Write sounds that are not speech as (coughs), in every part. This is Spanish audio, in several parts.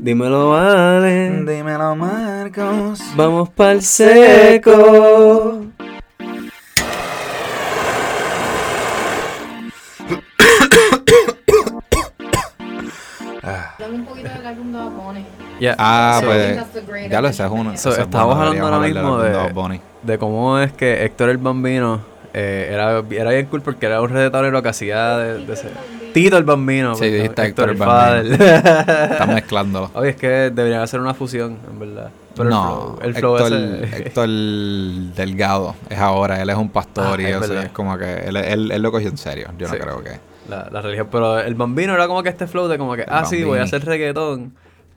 Dímelo, vale. Dímelo, Marcos. Vamos pa'l seco. Dame un poquito del álbum de Bad Bunny. Ya. Ah, So, pues. That's the great Ya lo sé, es uno. So, ese es estábamos bueno, hablando ahora deberíamos mismo hablar de- Bad Bunny. de cómo es que Héctor el Bambino eh, era, era bien cool porque era un reggaetonero que hacía de, de ese- Tito el Bambino. Sí, dijiste Héctor el. (laughs) Estás mezclándolo. Oye, es que deberían hacer una fusión, en verdad. Pero no, el flow, el flow Héctor, ese- Héctor Delgado es ahora, él es un pastor Ah, y es eso, es como que él, él, él lo cogió en serio. Yo Sí. no creo que. la, la religión. Pero el Bambino era como que este flow de como que, ah, sí, voy a hacer reggaetón.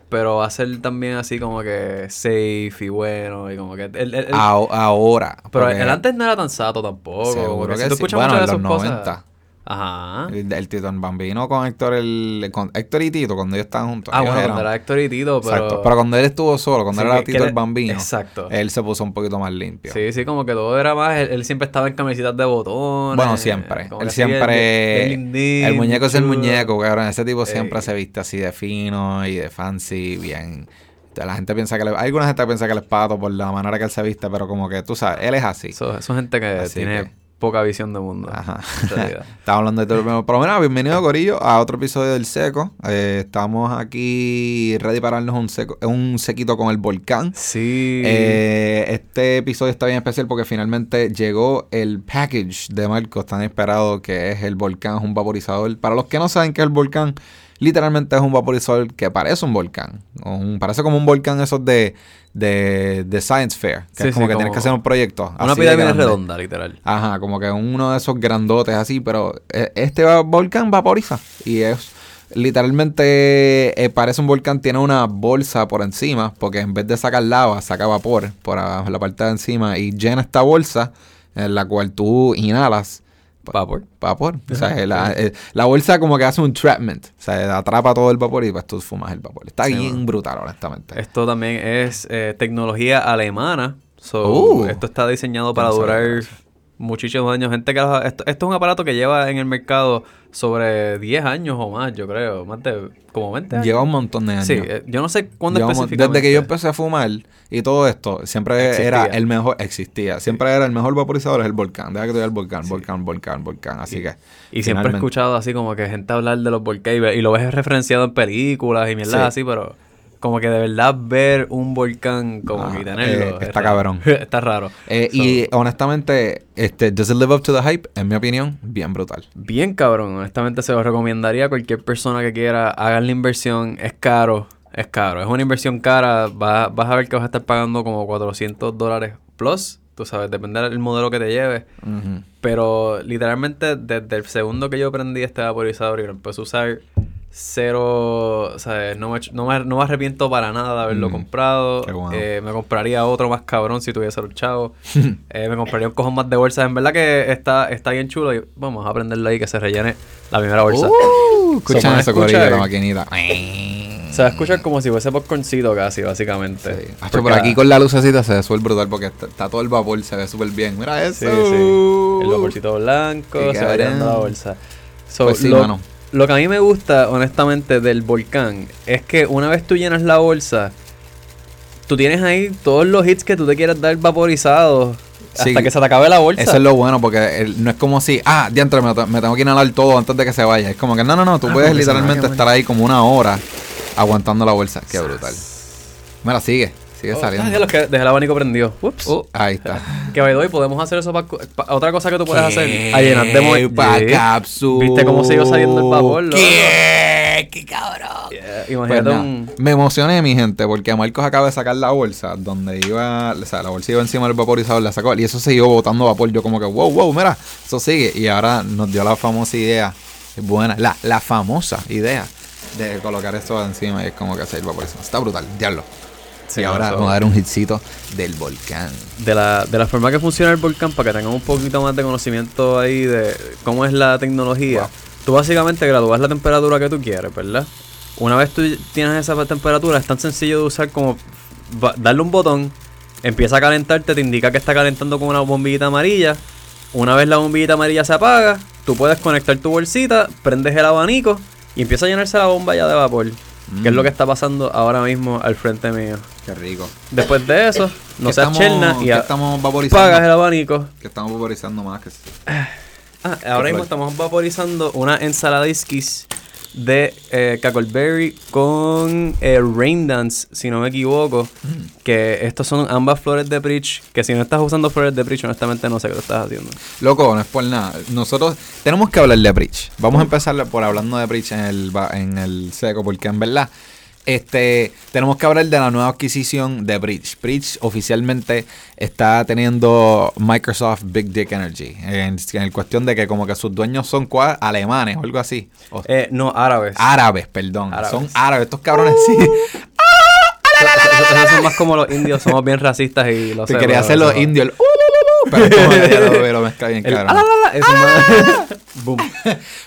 Pero va a ser también así como que safe y bueno y como que... él- Ao- ahora. pero él antes no era tan sato tampoco. Seguro que si tú sí. escuchas Bueno, muchas de en los cosas... 90. Ajá. El, el Tito en Bambino con Héctor, el, con Héctor y Tito, cuando ellos estaban juntos. Ah, bueno, eran- cuando era Héctor y Tito, pero... Exacto. Pero cuando él estuvo solo, cuando Sí, era que- Tito el Bambino, Exacto. él se puso un poquito más limpio. Sí, sí, como que todo era más... Él, él siempre estaba en camisetas de botones. Bueno, siempre. Él siempre. lindín, el muñeco es el muñeco, cabrón. Ese tipo siempre se viste así de fino y de fancy, bien. La gente piensa que le, alguna gente piensa que él es pato por la manera que él se viste, pero como que tú sabes, él es así. Eso es gente que Así tiene que- poca visión de mundo. Ajá. (laughs) Estamos hablando de todo. Pero pero mira, bienvenido Corillo a otro episodio del Seco. Eh, estamos aquí ready para darnos un, seco, un sequito con el volcán. Sí. Eh, este episodio está bien especial porque finalmente llegó el package de Marcos tan esperado que es el volcán, es un vaporizador. Para los que no saben qué es el volcán, literalmente es un vaporizador que parece un volcán. un- parece como un volcán esos de, de, de Science Fair, que Sí, es como sí, que tienes que hacer un proyecto. Una pirámide redonda, literal. Ajá, como que uno de esos grandotes así, pero eh, este volcán vaporiza y es literalmente eh, parece un volcán, tiene una bolsa por encima, porque en vez de sacar lava, saca vapor por abajo, la parte de encima y llena esta bolsa en la cual tú inhalas Vapor. vapor. O sea, la, eh, la bolsa como que hace un trapment, o sea, atrapa todo el vapor y pues tú fumas el vapor. Está Sí, bien mano. brutal, honestamente. Esto también es eh, tecnología alemana. So, Uh. esto está diseñado para durar. Muchísimos años. Gente que lo- esto, esto es un aparato que lleva en el mercado sobre 10 años o más, yo creo. Más de como 20 años. Lleva un montón de años. Sí, eh, yo no sé cuándo específicamente. Desde que yo empecé a fumar y todo esto, siempre Existía. era el mejor, existía, siempre era el mejor vaporizador es el volcán. Deja que te diga el volcán, volcán, volcán, volcán. Así que. Y siempre he escuchado así como que gente hablar de los volcanes y lo ves referenciado en películas y mierdas Sí. así, pero como que de verdad ver un volcán como Ah, que tenerlo. eh, es está cabrón. (laughs) está raro. Eh, So, y honestamente, este, Does it live up to the hype? En mi opinión, bien brutal. Bien cabrón, honestamente se lo recomendaría a cualquier persona que quiera, hagan la inversión, es caro, es caro, es una inversión cara, va- vas a ver que vas a estar pagando como 400 dólares plus, tú sabes, depende del modelo que te lleves, pero literalmente desde el segundo que yo prendí este vaporizador y lo empecé a usar, cero, ¿sabes? No me, no me, no me arrepiento para nada de haberlo Mm, comprado. bueno. Eh, me compraría otro más cabrón si tuviese los chavos. (laughs) Eh, me compraría un cojón más de bolsas. En verdad que está, está bien chulo. Y vamos a prenderlo ahí que se rellene la primera bolsa. Uh, (laughs) escuchan eso, escuchar. la maquinita. Se va a escuchar como si fuese popcorncito casi, básicamente. Sí. Hacho, por aquí con la lucecita se ve súper brutal porque está, está todo el vapor, se ve súper bien. Mira eso. Sí, sí. El vaporcito blanco, Qué se va llenando la cabrón. bolsa. So, Pues sí, lo, mano. Lo que a mí me gusta, honestamente, del volcán es que una vez tú llenas la bolsa, tú tienes ahí todos los hits que tú te quieras dar vaporizados hasta que se te acabe la bolsa. Eso es lo bueno porque el- no es como si, ah, diantre, me, me tengo que inhalar todo antes de que se vaya. Es como que no, no, no, tú Ah, puedes literalmente estar ahí como una hora aguantando la bolsa. Qué brutal. Mira, sigue, sigue Oh, saliendo. ay, Dios, que dejé el abanico prendido. Ups. Oh, ahí está. (laughs) Que by the way, podemos hacer eso para otra cosa que tú puedes hacer. A llenar de mo- Pa' Sí. cápsula. ¿Viste cómo siguió saliendo el vapor, loco? ¿Qué? ¡Qué cabrón! Yeah, Pues imagínate un. Me emocioné, mi gente, porque Marcos acaba de sacar la bolsa donde iba, o sea, la bolsa iba encima del vaporizador, la sacó y eso siguió botando vapor. Yo como que, wow, wow, mira, eso sigue. Y ahora nos dio la famosa idea, buena, la, la famosa idea de colocar esto encima y es como que hacer el vaporizador. Está brutal, diablo. Sí, y ahora vamos a dar un hitcito del volcán. de la, de la forma que funciona el volcán, para que tengan un poquito más de conocimiento ahí de cómo es la tecnología. Wow. Tú básicamente gradúas la temperatura que tú quieres, ¿verdad? Una vez tú tienes esa temperatura, es tan sencillo de usar como darle un botón, empieza a calentarte, te indica que está calentando con una bombillita amarilla. Una vez la bombillita amarilla se apaga, tú puedes conectar tu bolsita, prendes el abanico y empieza a llenarse la bomba ya de vapor. Que es lo Mm. que está pasando ahora mismo al frente mío. Qué rico. Después de eso, no ¿Qué seas cherna y estamos vaporizando? pagas el abanico. Que estamos vaporizando más que... Ah, ahora mismo estamos vaporizando una ensalada esquis de eh, cackleberry con eh, rain dance, si no me equivoco. Mm. Que estos son ambas flores de Preach. Que si no estás usando flores de Preach, honestamente no sé qué lo estás haciendo. Loco, no es por nada. Nosotros tenemos que hablar de Preach. Vamos a empezar por hablando de Preach en el, en el seco, porque en verdad este, tenemos que hablar de la nueva adquisición de Preach. Preach oficialmente está teniendo Microsoft Big Dick Energy. En, en el cuestión de que como que sus dueños son cua- alemanes o algo así. O- Eh, no, árabes. árabes, perdón. Árabes. Son árabes. Estos cabrones sí. Esos- esos son más como los indios, somos bien racistas y lo Te sé, quería hacer los indios. el, "Uh, lu, lu, lu", pero (laughs) lo, mezcla bien (laughs) Boom.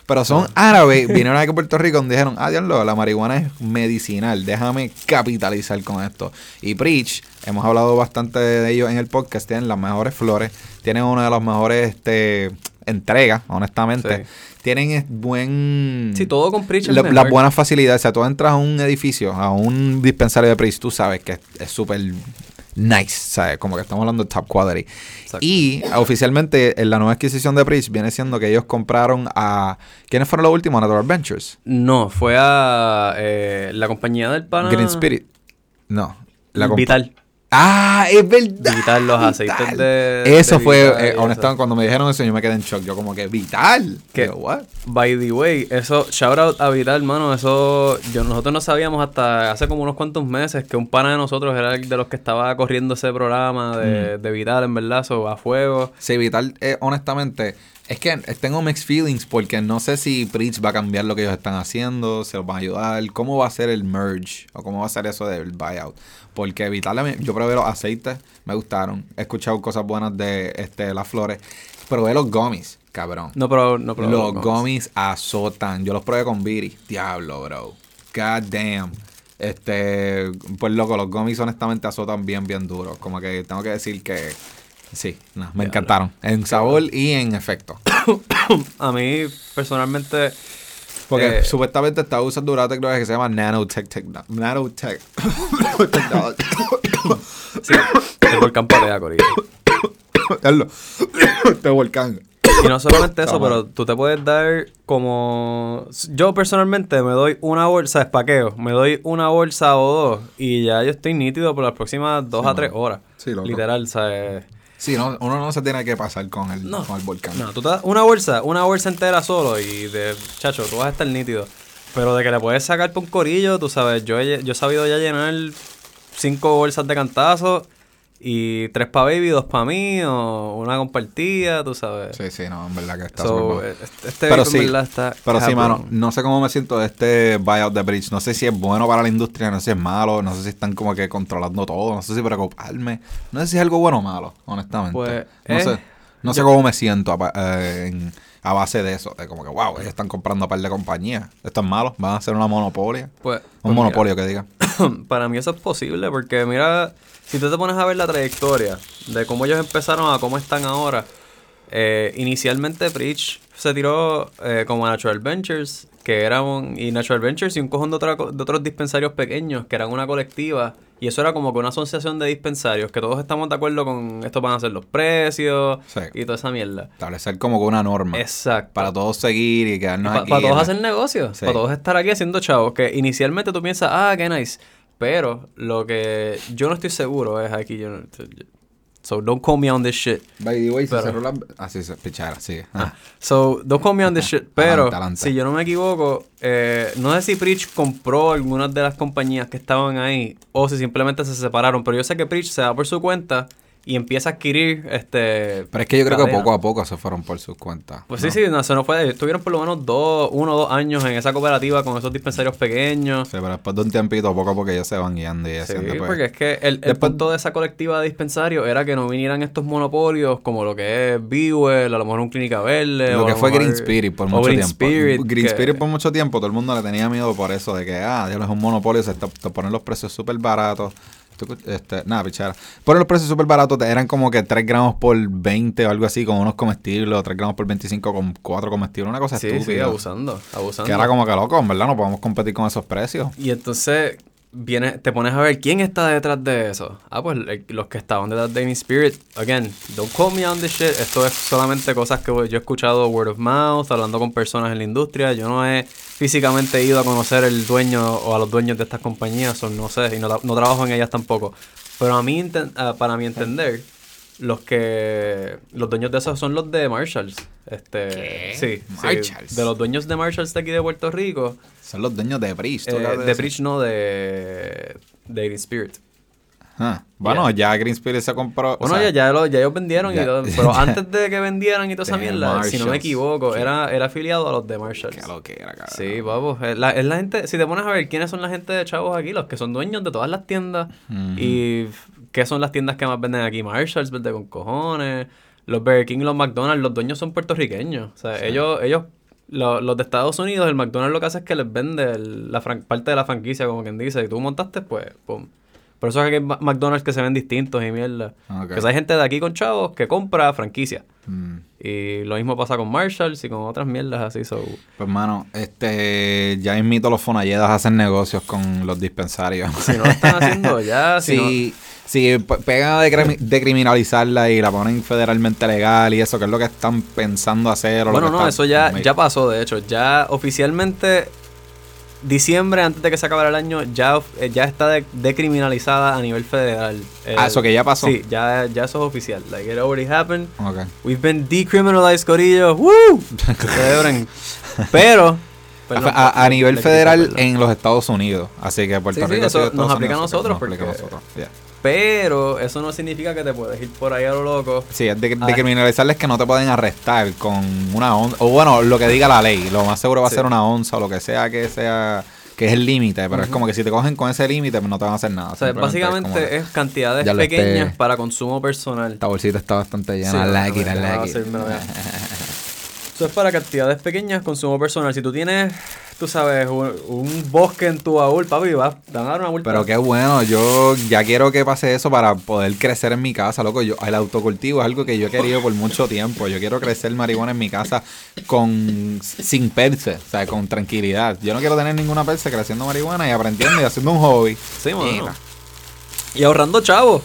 Pero son árabes, vinieron aquí a Puerto Rico y dijeron, ah, diablo, la marihuana es medicinal, déjame capitalizar con esto. Y Preach, hemos hablado bastante de ellos en el podcast, tienen las mejores flores, tienen una de las mejores este, entregas, honestamente. Sí. Tienen es- buen... Sí, todo con Preach la- las buenas facilidades. O sea, tú entras a un edificio, a un dispensario de Preach, tú sabes que es súper nice, ¿sabes? Como que estamos hablando de top quality. Exacto. Y oficialmente en la nueva adquisición de Preach viene siendo que ellos compraron a... ¿Quiénes fueron los últimos? Natural Ventures. No, fue a eh, la compañía del pana. Green Spirit. No. la Vital. Ah, es verdad. Vital, los aceites de- Eso de fue, Vital eh, honestamente, cuando me dijeron eso yo me quedé en shock. Yo como que, ¿Vital? ¿Qué? Yo, what? By the way, eso, shout out a Vital, hermano. Eso, yo, nosotros no sabíamos hasta hace como unos cuantos meses que un pana de nosotros era el de los que estaba corriendo ese programa Mm. de, de Vital, en verdad, so, a fuego. Sí, Vital, eh, honestamente, es que tengo mixed feelings porque no sé si Preach va a cambiar lo que ellos están haciendo, se los va a ayudar, cómo va a ser el merge o cómo va a ser eso del buyout. Porque Vital, a mí- yo probé los aceites, me gustaron, he escuchado cosas buenas de este, las flores, probé los gummies, cabrón. No, pero, no, pero los gummies azotan, yo los probé con Viri, diablo, bro, god damn. Este, pues loco, los gummies honestamente azotan bien, bien duro. Como que tengo que decir que sí, no, me encantaron. En sabor y en efecto. (coughs) A mí, personalmente, Porque Eh, supuestamente está usando una tecnología que se llama nanotech. techno- nanotech. (coughs) technology. (coughs) sí, el volcán patea, corillo. Este volcán. Y no solamente eso, pero tú te puedes dar como... Yo personalmente me doy una bolsa, espaqueo, me doy una bolsa o dos y ya yo estoy nítido por las próximas dos Sí, a tres horas. Sí, loco. Literal, ¿sabes? Sí, no, uno no se tiene que pasar con el, No, con el volcán. No, tú te das una bolsa, una bolsa entera solo y de, chacho, tú vas a estar nítido. Pero de que le puedes sacar por un corillo, tú sabes, yo he, yo he sabido ya llenar cinco bolsas de cantazo y tres para baby, dos para mí o una compartida, tú sabes. Sí, sí, no, en verdad que está So, eh, este este Pero sí, en verdad está Pero sí, mano, no sé cómo me siento de este buyout de Bridge. No sé si es bueno para la industria, no sé si es malo, no sé si están como que controlando todo, no sé si preocuparme. No sé si es algo bueno o malo, honestamente. Pues, no eh, sé, no sé cómo me siento a, eh, en- a base de eso. De como que, wow, ellos están comprando a par de compañías. Esto es malo, van a hacer una monopolia. Pues, Un pues monopolio que diga. (coughs) para mí eso es posible porque mira, si tú te pones a ver la trayectoria de cómo ellos empezaron a cómo están ahora, eh, inicialmente Preach se tiró eh, como Natural Ventures, que era un, y Natural Ventures y un cojón de, otra co- de otros dispensarios pequeños, que eran una colectiva, y eso era como que una asociación de dispensarios, que todos estamos de acuerdo con esto van a ser los precios Sí. y toda esa mierda. Establecer como que una norma. Exacto. Para todos seguir y quedarnos Para aquí. todos en la- hacer negocios, Sí. para todos estar aquí haciendo chavos, que inicialmente tú piensas, ah, qué nice, pero lo que yo no estoy seguro es aquí, yo, no- yo- so don't call me on this shit. By the way, se Pero- cerró la... Así se pichara, sigue. Ah. So, don't call me on this shit. (laughs) Pero, si yo no me equivoco, eh, no sé si Preach compró algunas de las compañías que estaban ahí o si simplemente se separaron. Pero yo sé que Preach se va por su cuenta y empieza a adquirir este. Pero es que yo creo que poco a poco se fueron por sus cuentas. Pues ¿no? sí, sí, no, eso no fue. Estuvieron por lo menos dos, uno o dos años en esa cooperativa con esos dispensarios pequeños. Sí, pero después de un tiempito, poco a poco ellos se van guiando y Sí, haciendo, pues, porque es que el, el Después- punto de esa colectiva de dispensarios era que no vinieran estos monopolios como lo que es Bewell, a lo mejor un Clínica Verde. Lo o que fue mejor- Green Spirit por mucho Green tiempo. Spirit, Green que- Spirit por mucho tiempo, todo el mundo le tenía miedo por eso, de que, ah, Dios, es un monopolio, se está, te ponen los precios súper baratos. Este, nada, pichara. Por los precios súper baratos, eran como que 3 gramos por 20 o algo así, con unos comestibles, o 3 gramos por 25 con 4 comestibles, una cosa Sí, sí, estúpida. abusando, abusando. que era como que loco, en verdad, no podemos competir con esos precios. Y entonces viene, te pones a ver quién está detrás de eso. Ah, pues el- los que estaban detrás de In Spirit. Again, don't call me on this shit. Esto es solamente cosas que yo he escuchado word of mouth, hablando con personas en la industria. Yo no he físicamente ido a conocer el dueño o a los dueños de estas compañías, o no sé, y no, no trabajo en ellas tampoco. Pero a mí, ah, para mi entender, los que los dueños de esos son los de Marshalls. Este, ¿Qué? Sí, sí, Marshalls. de los dueños de Marshalls de aquí de Puerto Rico. Son los dueños de Bridge. ¿tú Eh, de? Bridge no, de Dating Spirit. Ah, Bueno, ya Green Spirit se compró. o Bueno, sea, ya, ya, lo- ya ellos vendieron y todo. Pero (laughs) antes de que vendieran y toda esa De mierda, si no me equivoco, era, era afiliado a los de Marshalls. Qué lo que era, cabrón. Sí, vamos. Es la, es la gente, si te pones a ver quiénes son la gente de chavos aquí, los que son dueños de todas las tiendas. Y qué son las tiendas que más venden aquí. Marshalls vende con cojones. Los Burger King, los McDonald's, los dueños son puertorriqueños. O sea, ellos, ellos, lo- los de Estados Unidos, el McDonald's lo que hace es que les vende el- la fran- parte de la franquicia, como quien dice. Y tú montaste, pues, pum. Por eso es que hay McDonald's que se ven distintos y mierda. Ok. Que hay gente de aquí con chavos que compra franquicia. Mm. Y lo mismo pasa con Marshalls y con otras mierdas así. So, Pues, mano, este, ya invito a los Fonalledas a hacer negocios con los dispensarios. si no lo están (laughs) haciendo ya, si no- si, si pe- pegan a decri- decriminalizarla y la ponen federalmente legal y eso, que es lo que están pensando hacer. o lo Bueno, que no, están- eso ya, ya pasó, de hecho. Ya oficialmente, diciembre, antes de que se acabara el año, ya, eh, ya está de- decriminalizada a nivel federal. Eh, Ah, eso que ya pasó. Sí, ya, ya eso es oficial. Like, it already happened. Ok. We've been decriminalized, Corillo. ¡Woo! Celebren. (laughs) Pero... perdón, a, a- a nivel federal en los Estados Unidos. Así que Puerto Sí, sí, Rico eso sí, Estados nos aplica a nosotros nos aplica a porque- nosotros, yeah. Pero eso no significa que te puedes ir por ahí a lo loco. Sí, es de, Ah. decriminalizarles que no te pueden arrestar con una onza. O bueno, lo que diga la ley. Lo más seguro va a Sí. ser una onza o lo que sea que sea. Que es el límite. Pero es como que si te cogen con ese límite, pues no te van a hacer nada. O sea, es básicamente es cantidades esté- pequeñas para consumo personal. Esta bolsita está bastante llena. Sí, la- sí, (laughs) es para cantidades pequeñas, consumo personal. Si tú tienes, tú sabes, un, un bosque en tu baúl, papi, vas te van a dar una vuelta. Pero qué bueno, yo ya quiero que pase eso para poder crecer en mi casa, loco. Yo, el autocultivo es algo que yo he querido por mucho tiempo. Yo quiero crecer marihuana en mi casa con sin perse, o sea, con tranquilidad. Yo no quiero tener ninguna perse creciendo marihuana y aprendiendo y haciendo un hobby. Sí, mano. Y ahorrando chavos.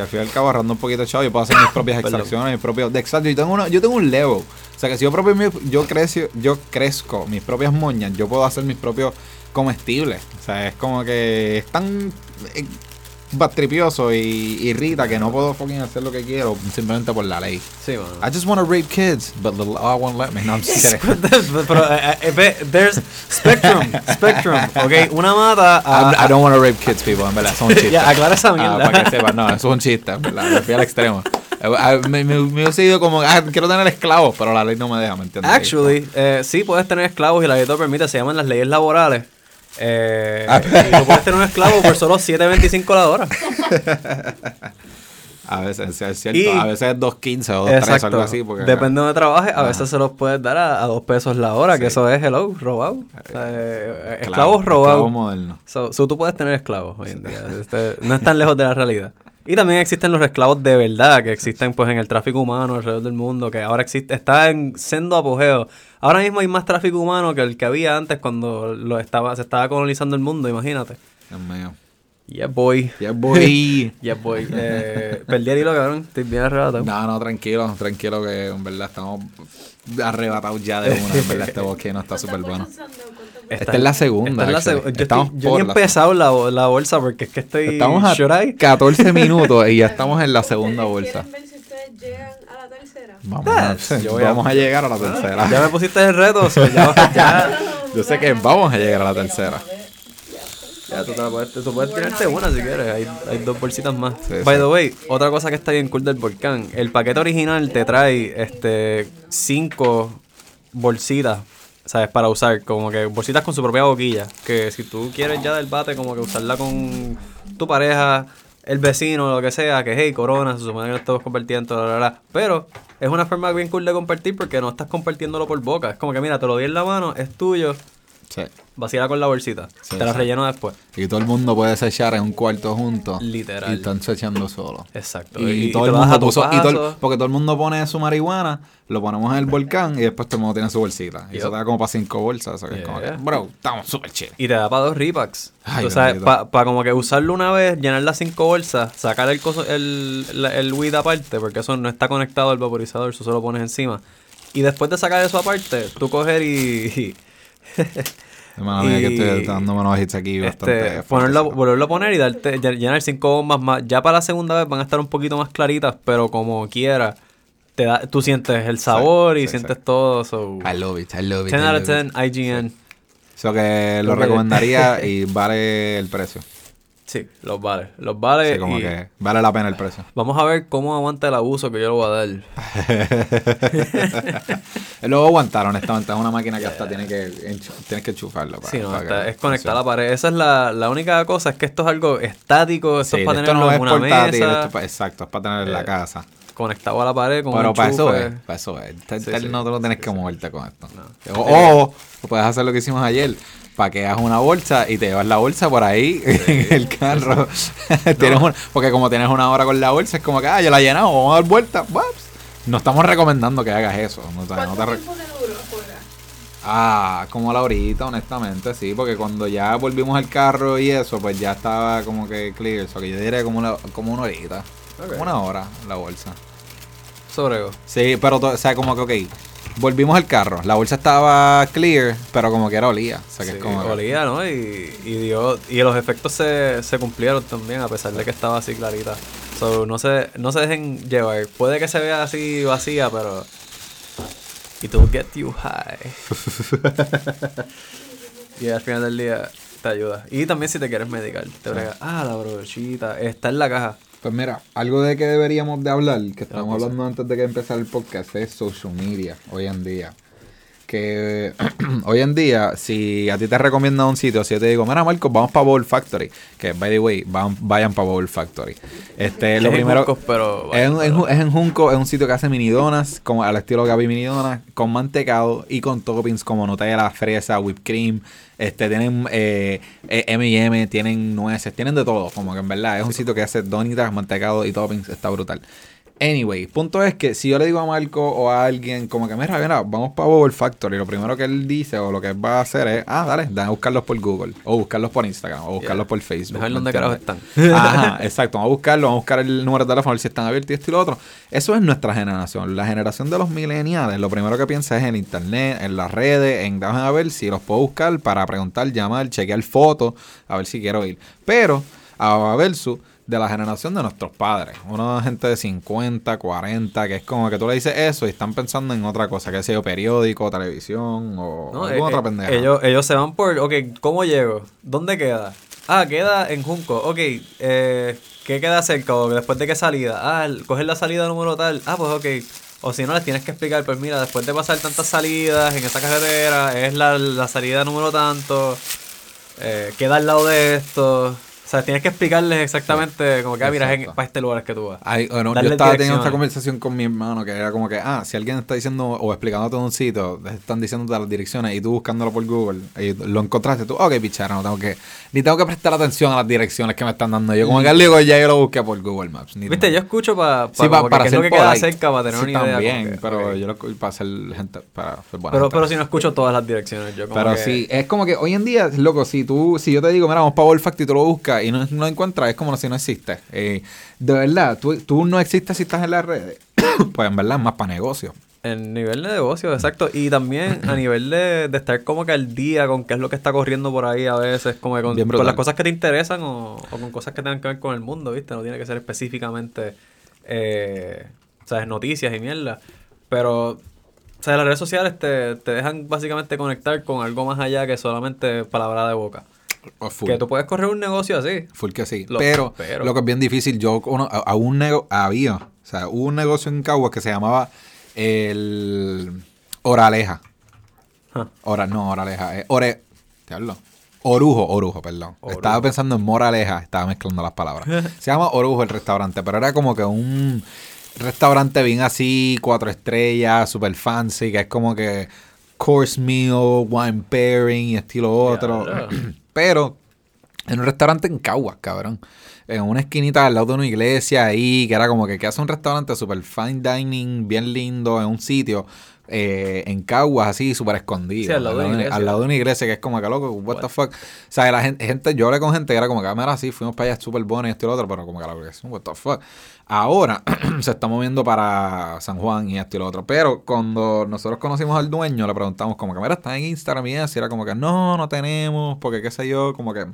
Al fin y al cabo, un poquito de chavo, yo puedo hacer mis (coughs) propias extracciones, mis propios. De exacto, yo tengo, una, yo tengo un level. O sea, que si yo, propio, yo, crecio, yo crezco mis propias moñas, yo puedo hacer mis propios comestibles. O sea, es como que es tan eh, batripioso y irrita que no puedo fucking hacer lo que quiero simplemente por la ley. Sí, I mano. just want to rape kids, but the law won't let me. No, I'm just. (laughs) Pero, ve, there's spectrum, spectrum, ok, una mata. I'm- I don't want to rape kids, people, en verdad, eso es (laughs) un chiste. Ya, aclara esa mierda. para que sepan, no, eso es un chiste, en verdad, me fui al extremo. Eh, Me, me, me hubiese ido como, ah, quiero tener esclavos, pero la ley no me deja, ¿me entiendes? Actually, eh, sí puedes tener esclavos y la ley te lo permite, se llaman las leyes laborales. Eh, Ah. y tú puedes tener un esclavo por solo 7.25 la hora. (laughs) A veces es cierto, Y- a veces es 2.15 o 2.13 algo así. Porque, Depende de donde trabajes, a Ajá. veces se los puedes dar a, a dos pesos la hora, que Sí. eso es hello, robado. O sea, eh, Claro, esclavos esclavo robados. moderno. So, so tú puedes tener esclavos hoy en día. Este, no están lejos de la realidad. Y también existen los esclavos de verdad, que existen pues en el tráfico humano alrededor del mundo, que ahora existe, está en sendo apogeo. Ahora mismo hay más tráfico humano que el que había antes cuando lo estaba, se estaba colonizando el mundo, imagínate. Dios mío. Yeah, boy. Ya voy. Yeah, boy. (laughs) Eh, perdí el hilo, cabrón. Estoy bien arrebatado. No, no, tranquilo, tranquilo que en verdad estamos arrebatados ya de una. En verdad, este bosque no está súper bueno. Esta es la segunda, Esta es la actually. segunda. Yo, Estamos estoy- yo por ni he la- empezado la, la bolsa porque es que estoy... Estamos a should I? 14 (laughs) minutos y ya estamos en la segunda bolsa. ¿Quieren ver si ustedes llegan a la tercera? Vamos, Yes. a, Yo voy a- vamos a llegar a la tercera. Ya me pusiste el reto, ya, (laughs) ya, Yo sé que vamos a llegar a la tercera. ya tú, te la puedes, tú puedes tirarte una si quieres. Hay, hay dos bolsitas más. Sí, By sí. the way, otra cosa que está bien cool del volcán. El paquete original te trae este cinco bolsitas, ¿sabes? Para usar, como que bolsitas con su propia boquilla. Que si tú quieres ya del bate, como que usarla con tu pareja, el vecino, lo que sea, que hey, corona, se supone que no estamos compartiendo, bla, bla, bla. Pero es una forma bien cool de compartir porque no estás compartiéndolo por boca. Es como que mira, te lo di en la mano, es tuyo. Sí. Vacila con la bolsita. Sí, te la sí. relleno después. Y todo el mundo puede echar en un cuarto junto. Literal. Y están echando solo. Exacto. Y, todo el mundo puso. Y todo porque todo el mundo pone su marihuana, lo ponemos en el volcán y después todo el mundo tiene su bolsita. Y eso te da como para cinco bolsas. Eso que es como que, bro, estamos súper chill. Y te da para dos repacks. Ay, sabes, bendito. para como que usarlo una vez, llenar las cinco bolsas, sacar el coso, el, la- el weed aparte, porque eso no está conectado al vaporizador, eso solo lo pones encima. Y después de sacar eso aparte, tú coger y, Mía, que Y- estoy dándome unos hits aquí bastante. este, ponerlo, volverlo a poner y darte, ll- llenar cinco bombas más. Ya para la segunda vez van a estar un poquito más claritas, pero como quiera, te da, tú sientes el sabor y sí, sientes sí. todo. So, I love it, I love it. 10 I out of love it. 10, IGN. Eso que lo recomendaría (laughs) y vale el precio. Sí, los vale. Los vale. Sí, como y que vale la pena el precio. Vamos a ver cómo aguanta el abuso que yo le voy a dar. (laughs) Luego aguantar, honestamente. Es una máquina que hasta tiene que, tienes que enchufarlo. Para, Sí, no, para está- que es conectar a la pared. Esa es la, la única cosa, es que esto es algo estático, esto Sí, es para esto tenerlo no en es una portátil, mesa, esto exacto, es para tener en la Eh, casa. conectado a la pared con Pero un para eso es, para eso es. Tal- Sí, tal sí. no te lo tienes que moverte con esto. No. O, o puedes hacer lo que hicimos ayer, para que hagas una bolsa y te llevas la bolsa por ahí (laughs) en el carro. (laughs) Tienes un- porque como tienes una hora con la bolsa, es como que, ah, ya la llenamos, vamos a dar vuelta. Waps. No estamos recomendando que hagas eso. No, te- no ¿Cuánto te re- tiempo te duró afuera? Ah, como la horita, honestamente, sí, porque cuando ya volvimos al carro y eso, pues ya estaba como que clear, eso que yo diría como una, como una horita, Ok. como una hora la bolsa. Sobrego. Sí, pero, o sea, como que, ok, volvimos al carro, la bolsa estaba clear, pero como que era olía, o sea, que Sí, es como... que- olía, ¿no? Y, y, dio, y los efectos se, se cumplieron también, a pesar de que estaba así clarita. So, no se, no se dejen llevar. Puede que se vea así vacía, pero... It will get you high. (laughs) y al final del día te ayuda. Y también si te quieres medicar, te brega. Ah, la brochita. Está en la caja. Pues mira, algo de que deberíamos de hablar, que estábamos puse. hablando antes de que empezara el podcast, es social media hoy en día. Que (clears throat) hoy en día, si a ti te recomienda un sitio, si yo te digo, mira Marcos, vamos para Bowl Factory, que by the way, van- vayan para Bowl Factory. Este, lo Es en primero... Juncos, pero... Es en, en- es en Junco, es un sitio que hace mini donas, como al estilo Gaby Mini Donas, con mantecado y con toppings como Nutella, fresa, whipped cream. Este, tienen eh, M&M, tienen nueces, tienen de todo. Como que en verdad es un sitio que hace donitas, mantecado y toppings, está brutal. Anyway, punto es que si yo le digo a Marco o a alguien como que, mira, mira, vamos para Bowl Factory, lo primero que él dice o lo que él va a hacer es, ah, dale, dan a buscarlos por Google, o buscarlos por Instagram, o buscarlos Yeah. por Facebook. Dejar ¿me donde carajo están. (laughs) Ajá, (laughs) exacto. Vamos a buscarlo, vamos a buscar el número de teléfono, a ver si están abiertos y esto y lo otro. Eso es nuestra generación. La generación de los millennials, lo primero que piensa es en internet, en las redes, en déjame a ver si los puedo buscar para preguntar, llamar, chequear fotos, a ver si quiero ir. Pero, a versus de la generación de nuestros padres, una gente de 50, 40, que es como que tú le dices eso y están pensando en otra cosa, que sea periódico, televisión o No, alguna eh, otra eh, pendeja. Ellos, ellos se van por, ok, ¿cómo llego? ¿Dónde queda? Ah, queda en Junco. Ok, eh, ¿qué queda cerca? O después de qué salida? Ah, coger la salida número tal. Ah, pues ok. O si no, les tienes que explicar, pues mira, después de pasar tantas salidas en esta carretera, es la, la salida número tanto, eh, queda al lado de esto. Sea, tienes que explicarles exactamente, como que, ah, mira, es para este lugar es que tú vas. Ay, bueno, yo estaba teniendo esta conversación con mi hermano que era como que, ah, si alguien está diciendo o explicándote un sitio, están diciéndote las direcciones y tú buscándolo por Google y lo encontraste tú, ok, pichara, no tengo que, ni tengo que prestar atención a las direcciones que me están dando. Yo como que digo, ya yo lo busqué por Google Maps. ni Viste, yo escucho para Sí, pa- para es lo ser que queda cerca para tener Sí, una idea. también, que, pero yo lo para ser gente, para ser buena Pero, gente. pero si no escucho todas las direcciones, yo como Pero que- sí, es como que hoy en día, loco, si tú, si yo te digo, mira, vamos para Wolfact y tú lo buscas y no, no encuentras, es como si no existe. Eh, de verdad, tú, tú no existes si estás en las redes. (coughs) pues en verdad es más para negocio. En nivel de negocio, exacto. Y también a (coughs) nivel de, de estar como que al día con qué es lo que está corriendo por ahí a veces, como que con, las cosas que te interesan o, o con cosas que tengan que ver con el mundo, ¿viste? No tiene que ser específicamente, eh, ¿sabes? Noticias y mierda. Pero, o sea, las redes sociales te, te dejan básicamente conectar con algo más allá que solamente palabra de boca. Full. Que tú puedes correr un negocio así. Full que sí. Lo- pero, pero- lo que es bien difícil, yo cono- a, a un nego había, o sea, hubo un negocio en Caguas que se llamaba el Oraleja. Huh. Ora, no, Oraleja, eh, Ore, ¿qué hablo? Orujo, Orujo, perdón. Orujo. Estaba pensando en Moraleja, estaba mezclando las palabras. (laughs) se llama Orujo el restaurante, pero era como que un restaurante bien así, cuatro estrellas, super fancy, que es como que course meal, wine pairing y estilo otro. (clears throat) Pero en un restaurante en Caguas, cabrón. En una esquinita al lado de una iglesia ahí, que era como que, que hace un restaurante super fine dining, bien lindo, en un sitio. eh, en Caguas, así, súper escondido. Sí, al lado de una iglesia. al lado de una iglesia, que es como que loco, what, the fuck. O sea, la gente, gente, yo hablé con gente que era como que, ah, mira, sí, fuimos para allá, súper bueno y esto y lo otro, pero como que la iglesia, what the fuck. Ahora (clears throat) se está moviendo para San Juan y esto y lo otro. Pero cuando nosotros conocimos al dueño, le preguntamos como que, mira, está en Instagram y y era como que, no, no tenemos, porque qué sé yo, como que